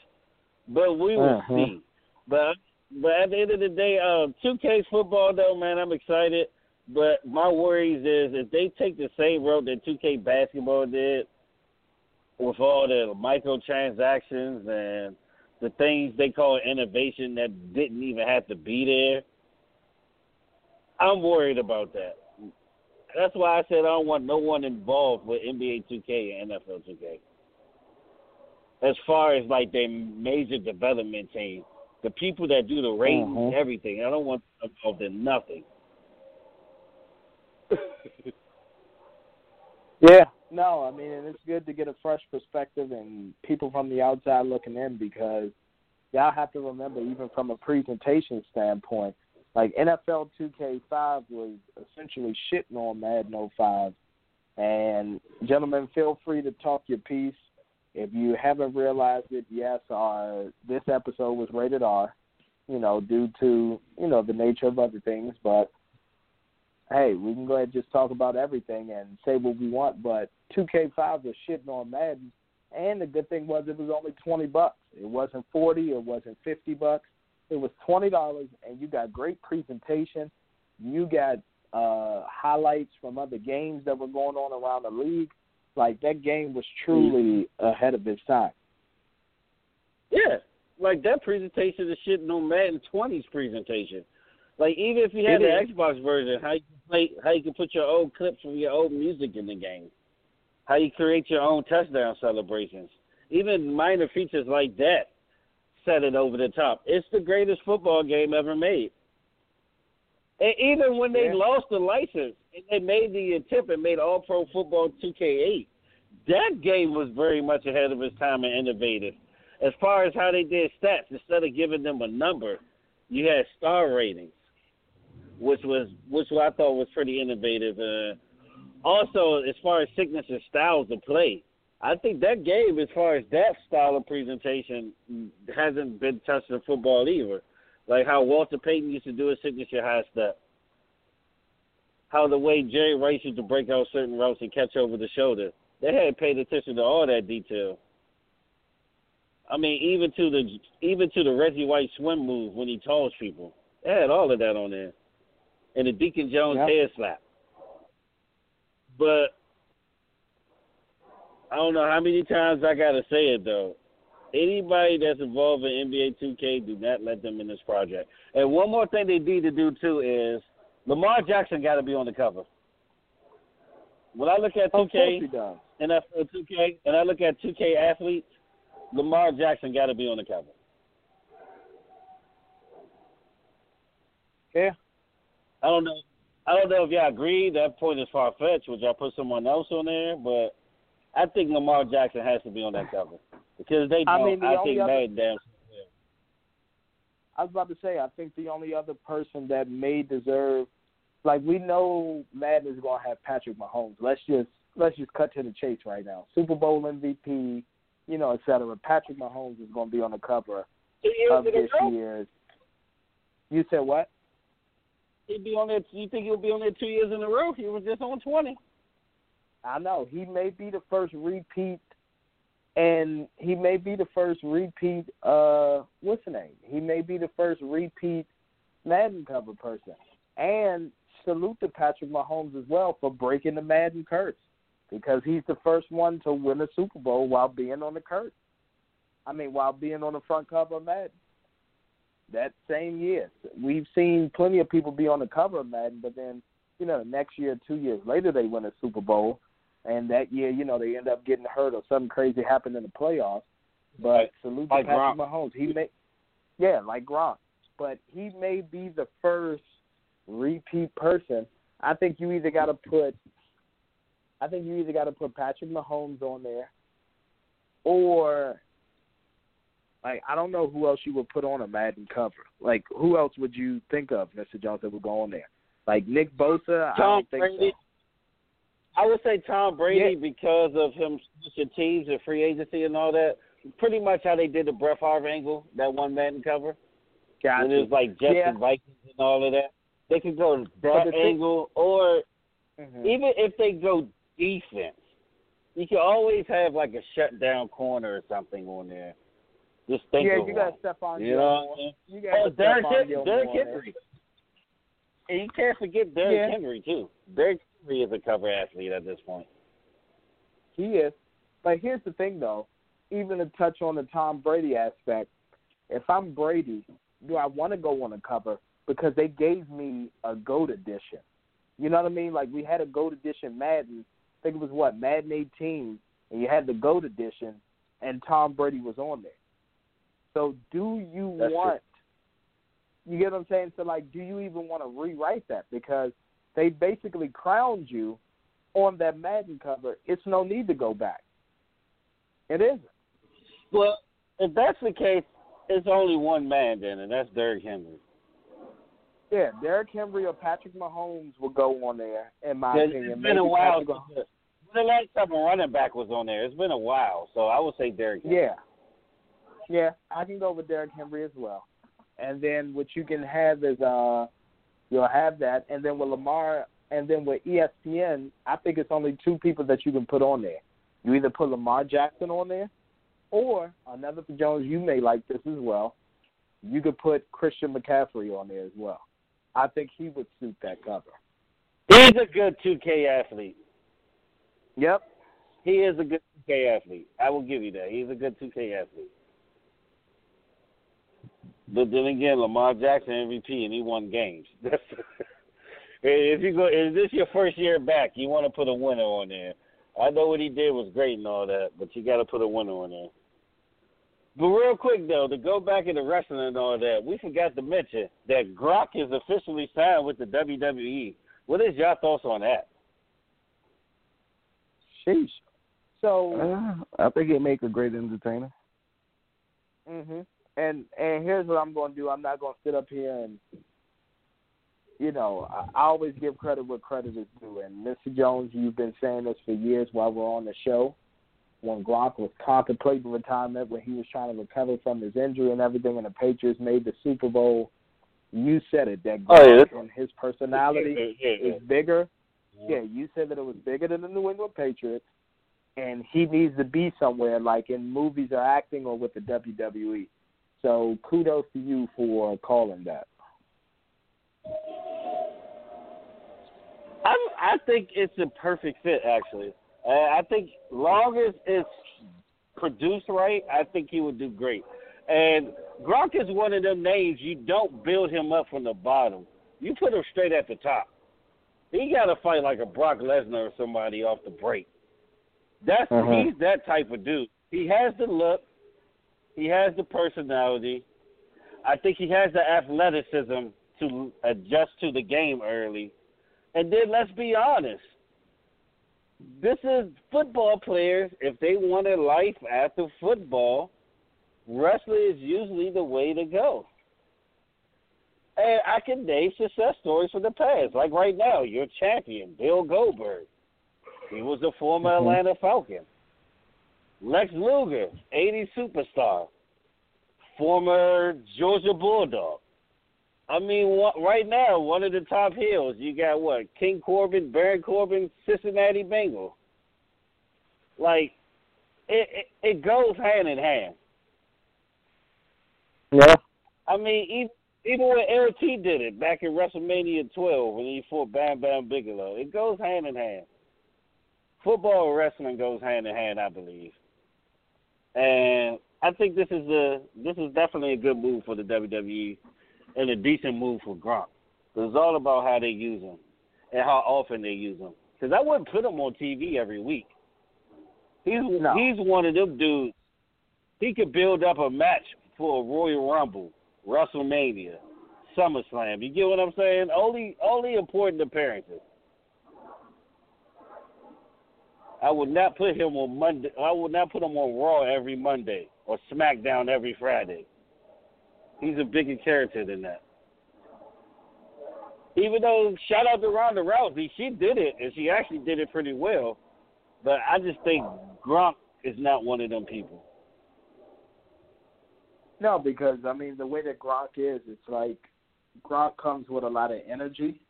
But we will Mhm. see. But but at the end of the day, um, 2K football though, man, I'm excited. But my worries is if they take the same road that 2K basketball did, with all the microtransactions and the things they call innovation that didn't even have to be there. I'm worried about that. That's why I said I don't want no one involved with NBA 2K and NFL 2K. as far as like their major development team, the people that do the ratings, Mhm. everything. I don't want them involved in nothing. Yeah, no, I mean, and it's good to get a fresh perspective and people from the outside looking in because y'all have to remember, even from a presentation standpoint, like NFL 2K5 was essentially shitting on Madden 05. And gentlemen, feel free to talk your piece. If you haven't realized it, yes, our this episode was rated R, you know, due to you know the nature of other things, but hey, we can go ahead and just talk about everything and say what we want. But 2K5 was shitting on Madden, and the good thing was it was only 20 bucks. It wasn't 40. It wasn't 50 bucks. It was twenty dollars, and you got great presentation. You got uh, highlights from other games that were going on around the league. Like that game was truly ahead of its time. Yeah, like that presentation is shitting on Madden 20's presentation. Like even if you had It the is. Xbox version, how you can play, how you can put your old clips from your old music in the game, how you create your own touchdown celebrations, even minor features like that set it over the top. It's the greatest football game ever made. And even when they Yeah. lost the license and they made the attempt and made All Pro Football 2K8, that game was very much ahead of its time and innovative. As far as how they did stats, instead of giving them a number, you had star ratings, which was which I thought was pretty innovative. Uh, also, as far as signature styles of play, I think that game, as far as that style of presentation, hasn't been touched in football either. Like how Walter Payton used to do his signature high step. How the way Jerry Rice used to break out certain routes and catch over the shoulder. They hadn't paid attention to all that detail. I mean, even to the even to the Reggie White swim move when he tossed people. They had all of that on there. And the Deacon Jones Yep. head slap. But I don't know how many times I gotta say it though. Anybody that's involved in NBA 2K, do not let them in this project. And one more thing they need to do too is Lamar Jackson got to be on the cover. When I look at Of 2K, he does. NFL 2K, and I look at 2K athletes, Lamar Jackson got to be on the cover. Yeah. I don't know. I don't know if y'all agree. That point is far fetched. Would y'all put someone else on there? But I think Lamar Jackson has to be on that cover because they. Don't, mean, the I think other- Madden damn. I was about to say, I think the only other person that may deserve, like we know Madden is going to have Patrick Mahomes. Let's just let's just cut to the chase right now. Super Bowl MVP, you know, et cetera. Patrick Mahomes is going to be on the cover of this row. year's. You said what? He'd be on there. You think he'll be on there two years in a row? He was just on twenty. I know he may be the first repeat, and he may be the first repeat. Uh, what's the name? He may be the first repeat Madden cover person. And salute to Patrick Mahomes as well for breaking the Madden curse, because he's the first one to win a Super Bowl while being on the curse. I mean, while being on the front cover of Madden. That same year, we've seen plenty of people be on the cover of Madden, but then you know, next year, two years later, they win a Super Bowl, and that year, you know, they end up getting hurt or something crazy happened in the playoffs. But Right. salute Like to Patrick Gronk. Mahomes. He may, yeah, like Gronk, but he may be the first repeat person. I think you either got to put, I think you either got to put Patrick Mahomes on there, or like I don't know who else you would put on a Madden cover. Like who else would you think of, Mr. Jones, that would go on there? Like Nick Bosa? I don't think Brady. so. I would say Tom Brady Yeah. because of him switching teams and free agency and all that. Pretty much how they did the Brett Favre angle, that one Madden cover. Gotcha. When it was like Jets Yeah. and Vikings and all of that. They could go that angle, or Mhm. even if they go defense, you can always have like a shutdown corner or something on there. Just think yeah, of you one. got Stephon You know what I mean? You Oh, got Derrick, Hen- Gilmore Derrick. Henry. And you can't forget Derrick Yeah. Henry too. Derrick Henry is a cover athlete at this point. He is. But here's the thing, though. Even to touch on the Tom Brady aspect, if I'm Brady, do I want to go on a cover because they gave me a GOAT edition? You know what I mean? Like we had a GOAT edition Madden. I think it was what Madden 18, and you had the GOAT edition, and Tom Brady was on there. So do you That's want? You get what I'm saying? So like, do you even want to rewrite that because they basically crowned you on that Madden cover? It's no need to go back. It isn't. Well, if that's the case, it's only one man then, and that's Derrick Henry. Yeah, Derrick Henry or Patrick Mahomes will go on there, in my It's- opinion. it's been a while. Since The the last time a running back was on there, it's been a while, so I would say Derrick. Henry. Yeah. Yeah, I can go with Derrick Henry as well. And then what you can have is uh you'll have that and then with Lamar and then with ESPN, I think it's only two people that you can put on there. You either put Lamar Jackson on there or another for Jones, you may like this as well. You could put Christian McCaffrey on there as well. I think he would suit that cover. He's a good 2K athlete. Yep. He is a good 2K athlete. I will give you that. He's a good 2K athlete. But then again, Lamar Jackson MVP and he won games. That's if you go, is this your first year back? You want to put a winner on there. I know what he did was great and all that, but you got to put a winner on there. But real quick though, to go back into wrestling and all that, we forgot to mention that Gronk is officially signed with the WWE. What is your thoughts on that? Sheesh. So Uh, I think it make a great entertainer. Mhm. And and here's what I'm going to do. I'm not going to sit up here and, you know, I, I always give credit where credit is due. And Mr. Jones, you've been saying this for years while we're on the show. When Gronk was contemplating retirement, when he was trying to recover from his injury and everything, and the Patriots made the Super Bowl, you said it that Oh, yeah. And his personality Yeah, yeah, is bigger. Yeah, you said that it was bigger than the New England Patriots, and he needs to be somewhere like in movies or acting or with the WWE. So kudos to you for calling that. I I think it's a perfect fit actually. Uh, I think long as it's produced right, I think he would do great. And Gronk is one of them names you don't build him up from the bottom. You put him straight at the top. He got to fight like a Brock Lesnar or somebody off the break. That's Uh-huh. he's that type of dude. He has the look. He has the personality. I think he has the athleticism to adjust to the game early. And then let's be honest. This is football players. If they want a life after football, wrestling is usually the way to go. And I can name success stories from the past. Like right now, your champion, Bill Goldberg. He was a former Mhm. Atlanta Falcon. Lex Luger, 80 superstar. Former Georgia Bulldog. I mean, what, right now, one of the top heels, you got what? King Corbin, Baron Corbin, Cincinnati Bengal. Like, it, it it goes hand in hand. Yeah. I mean, even, even when LT did it back in WrestleMania 12 when he fought Bam Bam Bigelow, it goes hand in hand. Football and wrestling goes hand in hand, I believe. And I think this is a this is definitely a good move for the WWE and a decent move for Gronk. It's all about how they use him and how often they use him. Because I wouldn't put him on TV every week. He's No. he's one of them dudes. He could build up a match for a Royal Rumble, WrestleMania, SummerSlam. You get what I'm saying? Only only important appearances. I would not put him on Monday. I would not put him on Raw every Monday or SmackDown every Friday. He's a bigger character than that. Even though shout out to Ronda Rousey, she did it and she actually did it pretty well. But I just think Gronk is not one of them people. No, because I mean the way that Gronk is, it's like Gronk comes with a lot of energy.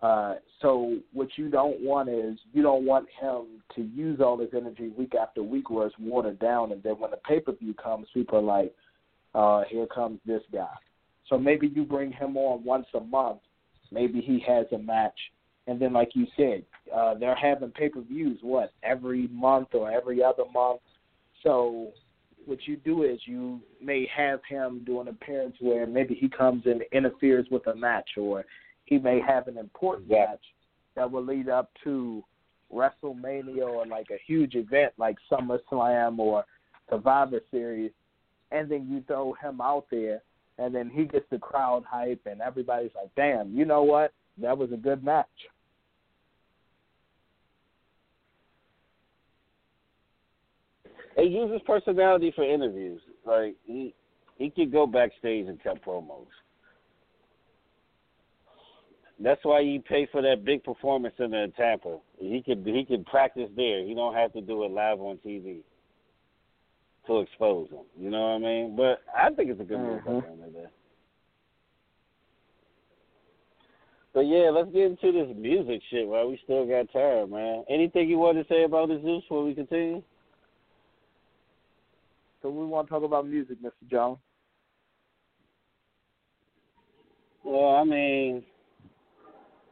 Uh, so what you don't want is you don't want him to use all his energy week after week where it's watered down, and then when the pay per view comes, people are like, uh, "Here comes this guy." So maybe you bring him on once a month. Maybe he has a match, and then like you said, uh, they're having pay per views what every month or every other month. So what you do is you may have him do an appearance where maybe he comes and interferes with a match, or he may have an important Yeah. match that will lead up to WrestleMania or like a huge event like SummerSlam or Survivor Series, and then you throw him out there, and then he gets the crowd hype, and everybody's like, "Damn, you know what? That was a good match." He uses personality for interviews. Like he he could go backstage and cut promos. That's why you pay for that big performance in Tampa. He could he could practice there. He don't have to do it live on TV to expose him. You know what I mean? But I think it's a good move by mm-hmm. him today. But yeah, let's get into this music shit while we still got time, man. Anything you want to say about the Zeus before we continue? So we want to talk about music, Mr. Jones. Well, I mean,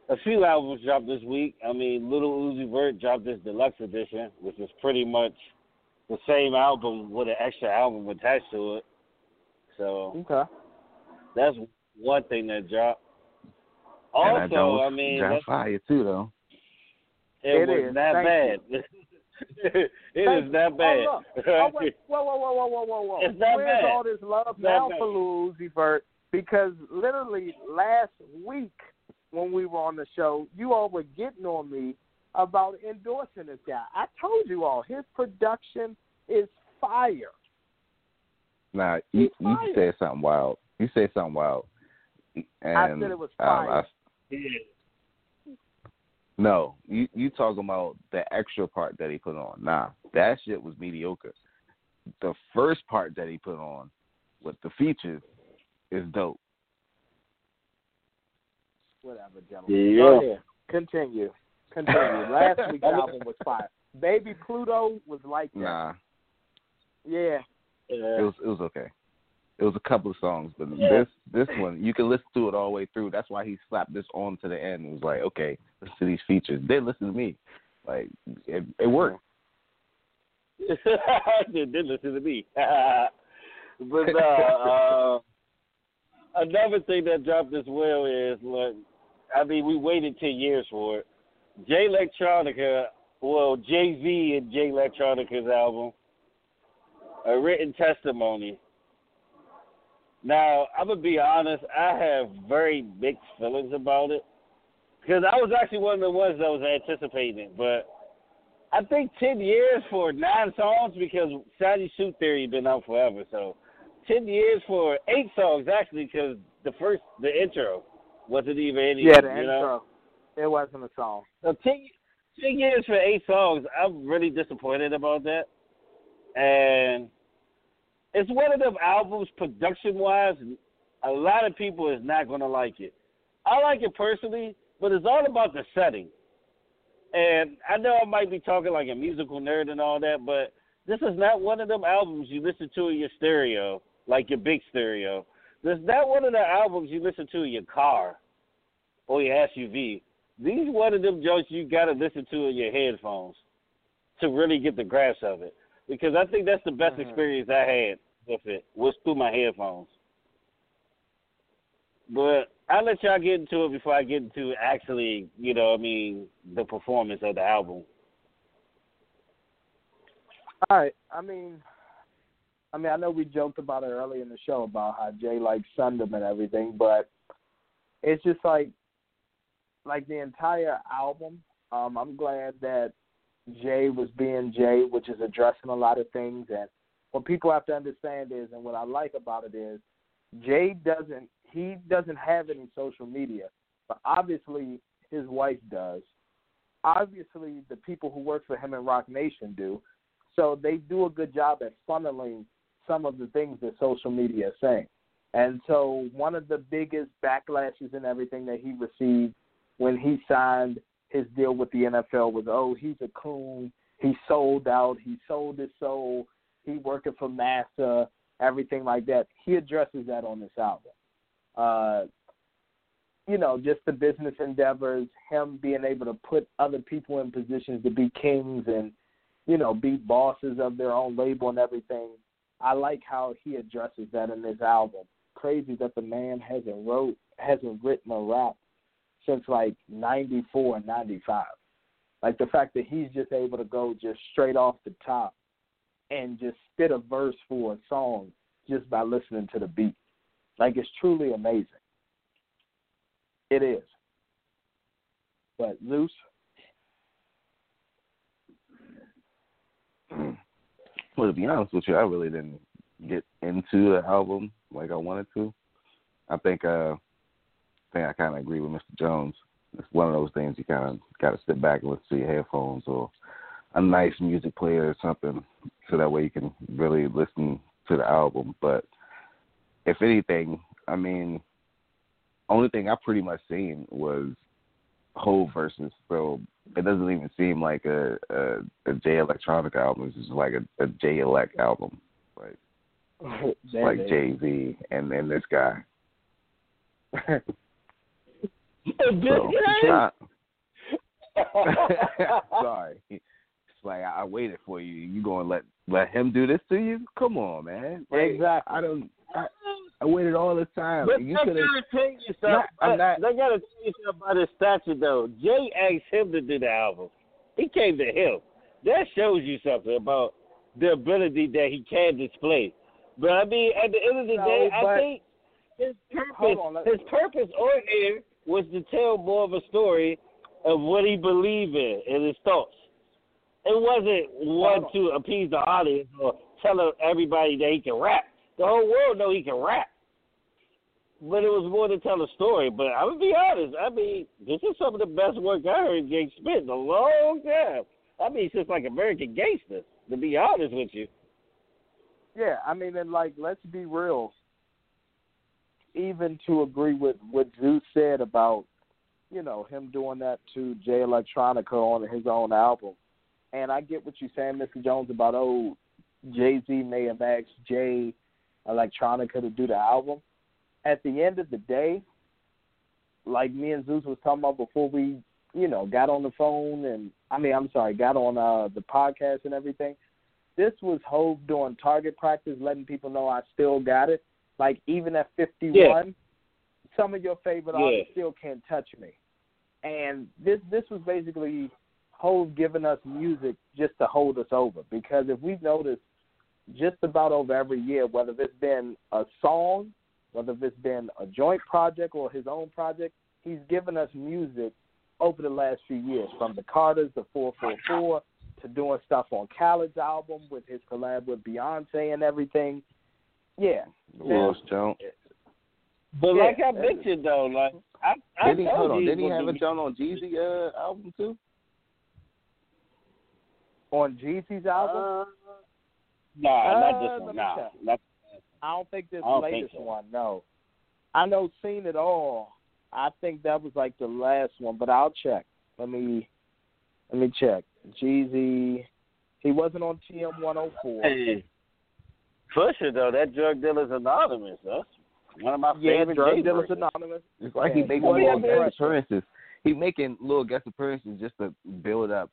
a few albums dropped this week. I mean, Little Uzi Vert dropped this deluxe edition, which is pretty much the same album with an extra album attached to it. So Okay. that's one thing that dropped. Also, Jones, I mean, that's, fire too, though. it, It was is. not Thank bad. it Thank is not bad. Oh. Oh, wait. Whoa, whoa, whoa, whoa, whoa, whoa, whoa. It's not Where's bad. all this love It's now for Uzi Vert? Because literally last week when we were on the show, you all were getting on me about endorsing this guy. I told you all his production is fire. Nah, you you said something wild. You said something wild. And, I said it was um, fire. I- no, you you talking about the extra part that he put on? Nah, that shit was mediocre. The first part that he put on with the features is dope. Whatever, gentlemen. Yeah. Go ahead. Continue. Continue. Last week's album was fire. Baby Pluto was like that. Nah, Yeah. it was it was okay. It was a couple of songs, but Yeah. this this one you can listen to it all the way through. That's why he slapped this on to the end. It was like, okay, listen to these features. They listen to me. Like it, it worked. they did listen to me. but uh, uh, another thing that dropped as well is look, I mean, we waited ten years for it. Jay Electronica, well, Jay Z and Jay Electronica's album, a written testimony. Now, I'm gonna be honest. I have very mixed feelings about it because I was actually one of the ones that was anticipating it, but I think ten years for nine songs because Shiny Suit Theory been out forever. So ten years for eight songs actually because the first the intro wasn't even any. Yeah, the intro. Know? It wasn't a song. So ten, 10 years for eight songs. I'm really disappointed about that, and it's one of them albums production wise. A lot of people is not gonna like it. I like it personally, but it's all about the setting. And I know I might be talking like a musical nerd and all that, but this is not one of them albums you listen to in your stereo, like your big stereo. Is not one of the albums you listen to in your car or your SUV. These one of them jokes you gotta listen to in your headphones to really get the grasp of it. Because I think that's the best Mhm. experience I had with it was through my headphones. But I'll let y'all get into it before I get into actually, you know, I mean, the performance of the album. All right. I mean, I mean, I know we joked about it earlier in the show about how Jay like likes Sundom and everything, but it's just like, like the entire album. Um, I'm glad that Jay was being Jay, which is addressing a lot of things. And what people have to understand is, and what I like about it is, Jay doesn't he doesn't have any social media, but obviously his wife does. Obviously, the people who work for him in Roc Nation do. So they do a good job at funneling some of the things that social media is saying. And so one of the biggest backlashes and everything that he received when he signed his deal with the NFL was, oh, he's a coon. He sold out. He sold his soul. He working for Massa, everything like that. He addresses that on this album. Uh, you know, just the business endeavors, him being able to put other people in positions to be kings and you know, be bosses of their own label and everything. I like how he addresses that in this album. Crazy that the man hasn't wrote hasn't written a rap since like ninety four and ninety five. Like the fact that he's just able to go just straight off the top and just spit a verse for a song just by listening to the beat. Like it's truly amazing. It is. But Zeus. Well, to be honest with you, I really didn't get into the album like I wanted to. I think uh, I think I kind of agree with Mr. Jones. It's one of those things you kind of got to sit back and listen to your headphones or a nice music player or something, so that way you can really listen to the album. But if anything, I mean, only thing I pretty much seen was whole verses. So it doesn't even seem like a a, a Jay Electronica album. It's just like a, a Jay Elect album, like like Jay Z and then this guy. so, I, sorry, it's like I, I waited for you. You gonna let let him do this to you? Come on, man. Like, exactly. I don't. I, waited all this time. But you they gotta tell you something. Not- They gotta tell you something about his stature, though. Jay asked him to do the album. He came to him. That shows you something about the ability that he can display. But I mean, at the end of the No, day, I think his purpose, on, his purpose on air was to tell more of a story of what he believed in and his thoughts. It wasn't one on. to appease the audience or tell everybody that he can rap. The whole world know he can rap. But it was more to tell a story. But I'm gonna be honest. I mean, this is some of the best work I heard Jay spit in a long time. I mean, it's just like American Gangster. To be honest with you. Yeah, I mean, and like, let's be real. Even to agree with what Zeus said about, you know, him doing that to Jay Electronica on his own album, and I get what you're saying, Mr. Jones, about oh, Jay Z may have asked Jay Electronica to do the album. At the end of the day, like me and Zeus was talking about before we, you know, got on the phone and I mean, I'm sorry, got on uh, the podcast and everything this was Hove doing target practice, letting people know I still got it. Like even at 51, Yeah. some of your favorite Yeah. artists still can't touch me. And this this was basically Hove giving us music just to hold us over. Because if we've noticed, just about over every year, whether it's been a song, whether it's been a joint project or his own project, he's given us music over the last few years, from the Carters, the 444, to doing stuff on Khaled's album with his collab with Beyonce and everything. Yeah. Ross Jones. But Yeah, like I that is- mentioned though, like I, I Did he, told hold on, you did he it have a would on Jeezy uh, album too? On Jeezy's album? Uh, nah, not Uh, this let one. me Nah, not I don't think this don't think latest so. one, no. I know Seen It All. I think that was like the last one, but I'll check. Let me let me check. Jeezy he wasn't on TM one oh four. Hey, Pusha though, that drug dealer's anonymous. That's one of my Yeah, favorite Drug Jay Dealers verses. Anonymous. It's like Yeah. he making Well, little guest appearances. He making little guest appearances just to build up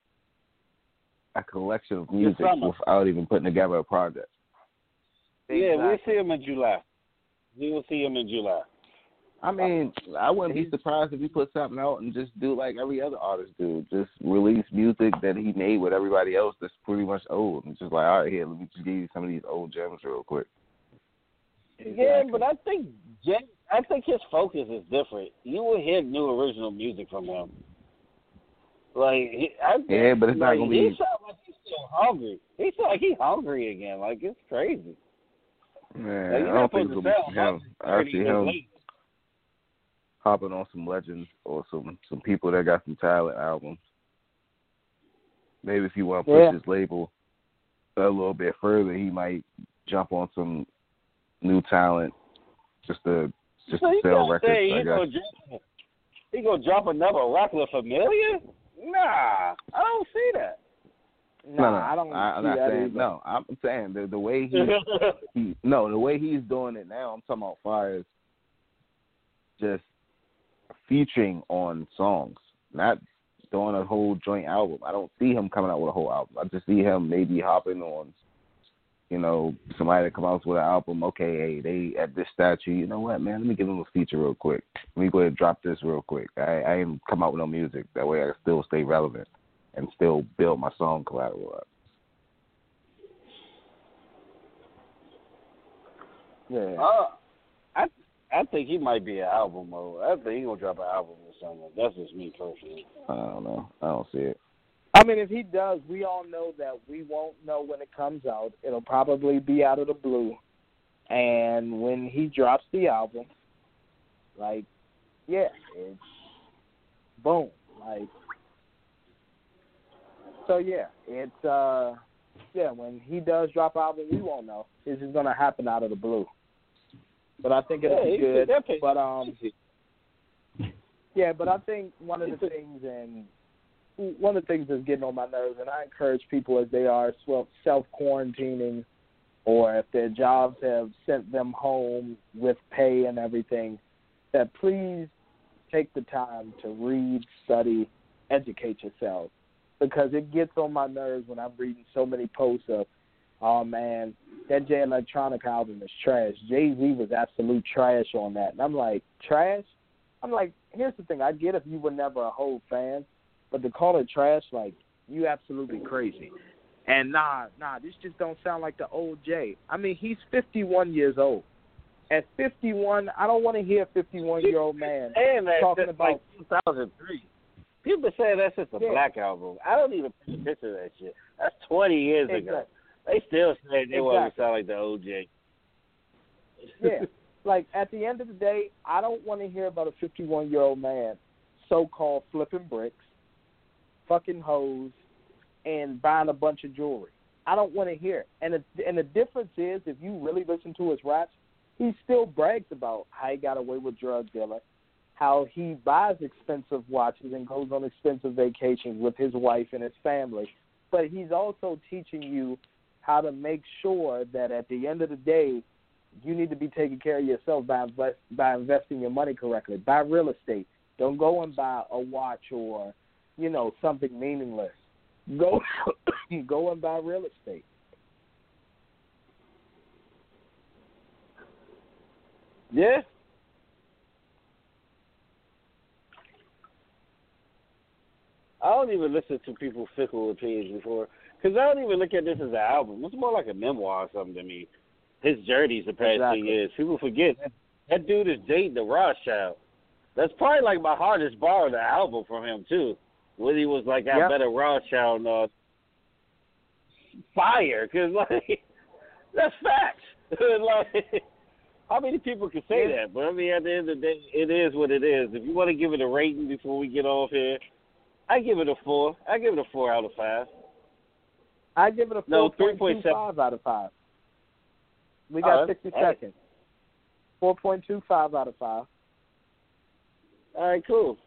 a collection of music without even putting together a project. Yeah, we'll see him in July. We will see him in July. I mean, I wouldn't be surprised if he put something out and just do like every other artist do, just release music that he made with everybody else that's pretty much old. And just like, all right, here, let me just give you some of these old gems real quick. Yeah, but I think Jay, I think his focus is different. You will hear new original music from him. Like, I Yeah, but it's not gonna He be- he's hungry. He like he's hungry again. Like it's crazy. Man, Like, I don't think to be him. I see him hopping on some legends or some some people that got some talent albums. Maybe if you want to push Yeah. his label a little bit further, he might jump on some new talent just to just So to sell records. say I he gonna guess. drop, he gonna drop another Roc La Familia? Nah, I don't see that. No, no, no, I don't I, am not saying either. no. I'm saying the the way he he no the way he's doing it now. I'm talking about fires, just featuring on songs, not doing a whole joint album. I don't see him coming out with a whole album. I just see him maybe hopping on, you know, somebody that comes out with an album. Okay, hey, they at this statue. You know what, man? Let me give him a feature real quick. Let me go ahead and drop this real quick. I I ain't come out with no music. That way I can still stay relevant and still build my song collateral up. Yeah. Uh, I I think he might be an album mode. I think he gonna drop an album or something. That's just me personally. I don't know. I don't see it. I mean, if he does, we all know that we won't know when it comes out. It'll probably be out of the blue. And when he drops the album, like, yeah, it's boom. Like, so yeah, it's uh, yeah. When he does drop album, we won't know. This is gonna happen out of the blue. But I think it'll Yeah, be good. definitely- But um, yeah, but I think one of the things and one of the things that's getting on my nerves, and I encourage people as they are self quarantining, or if their jobs have sent them home with pay and everything, that please take the time to read, study, educate yourself, because it gets on my nerves when I'm reading so many posts of, oh man, that Jay Electronic album is trash. Jay Z was absolute trash on that, and I'm like, trash. I'm like, here's the thing. I get if you were never a whole fan, but to call it trash, like, you absolutely crazy. And nah, nah, this just don't sound like the old Jay. I mean, he's 51 years old. At 51, I don't want to hear a 51 year old man that talking about like 2003. People saying that's just a Yeah. black album. I don't even pay attention to that shit. That's 20 years ago. They still say they want to sound like the OJ. yeah. Like at the end of the day, I don't want to hear about a 51 year old man, so called flipping bricks, fucking hoes, and buying a bunch of jewelry. I don't want to hear it. And the, and the difference is, if you really listen to his raps, he still brags about how he got away with drug dealing, how he buys expensive watches and goes on expensive vacations with his wife and his family. But he's also teaching you how to make sure that at the end of the day, you need to be taking care of yourself by invest, by investing your money correctly. Buy real estate. Don't go and buy a watch or, you know, something meaningless. Go go and buy real estate. Yeah. I don't even listen to people's fickle opinions before, because I don't even look at this as an album. It's more like a memoir or something to me. His journeys the past Exactly. two years. People forget that, dude is dating the Rothschild. That's probably like my hardest bar of the album from him too, when he was like, "I Yep. better Rothschild uh, fire," because like that's facts. like how many people can say Yeah. that? But I mean, at the end of the day, it is what it is. If you want to give it a rating before we get off here, I give it a four. I give it a four out of five. I give it a No, four point two 3.7. five out of five. We got Oh, sixty all right. seconds. Four point two five out of five. All right, cool.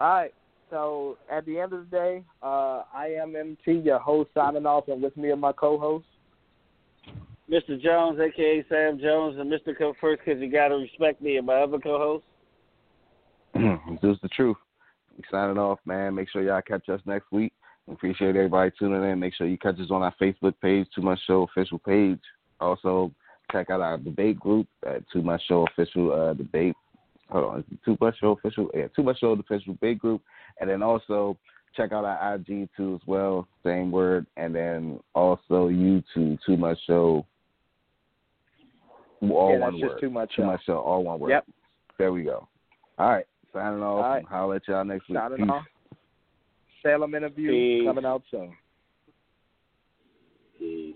All right. So at the end of the day, uh, I am MT, your host, signing off, and with me are my co-hosts. Mr. Jones, aka Sam Jones, and Mr. Come First because you got to respect me and my other co-host. this is the truth. We signing off, man. Make sure y'all catch us next week. Appreciate everybody tuning in. Make sure you catch us on our Facebook page, Too Much Show official page. Also, check out our debate group at Too Much Show official uh, debate. Hold on, Too Much Show official? Yeah, Too Much Show official debate group. And then also check out our IG too as well, same word. And then also YouTube, Too Much Show. All yeah, one that's word. just too much. Too uh, Much Show, all one word. Yep. There we go. All right signing off. I'll let y'all next week. Signing Peace. off. Salem interview Peace. coming out soon. Peace.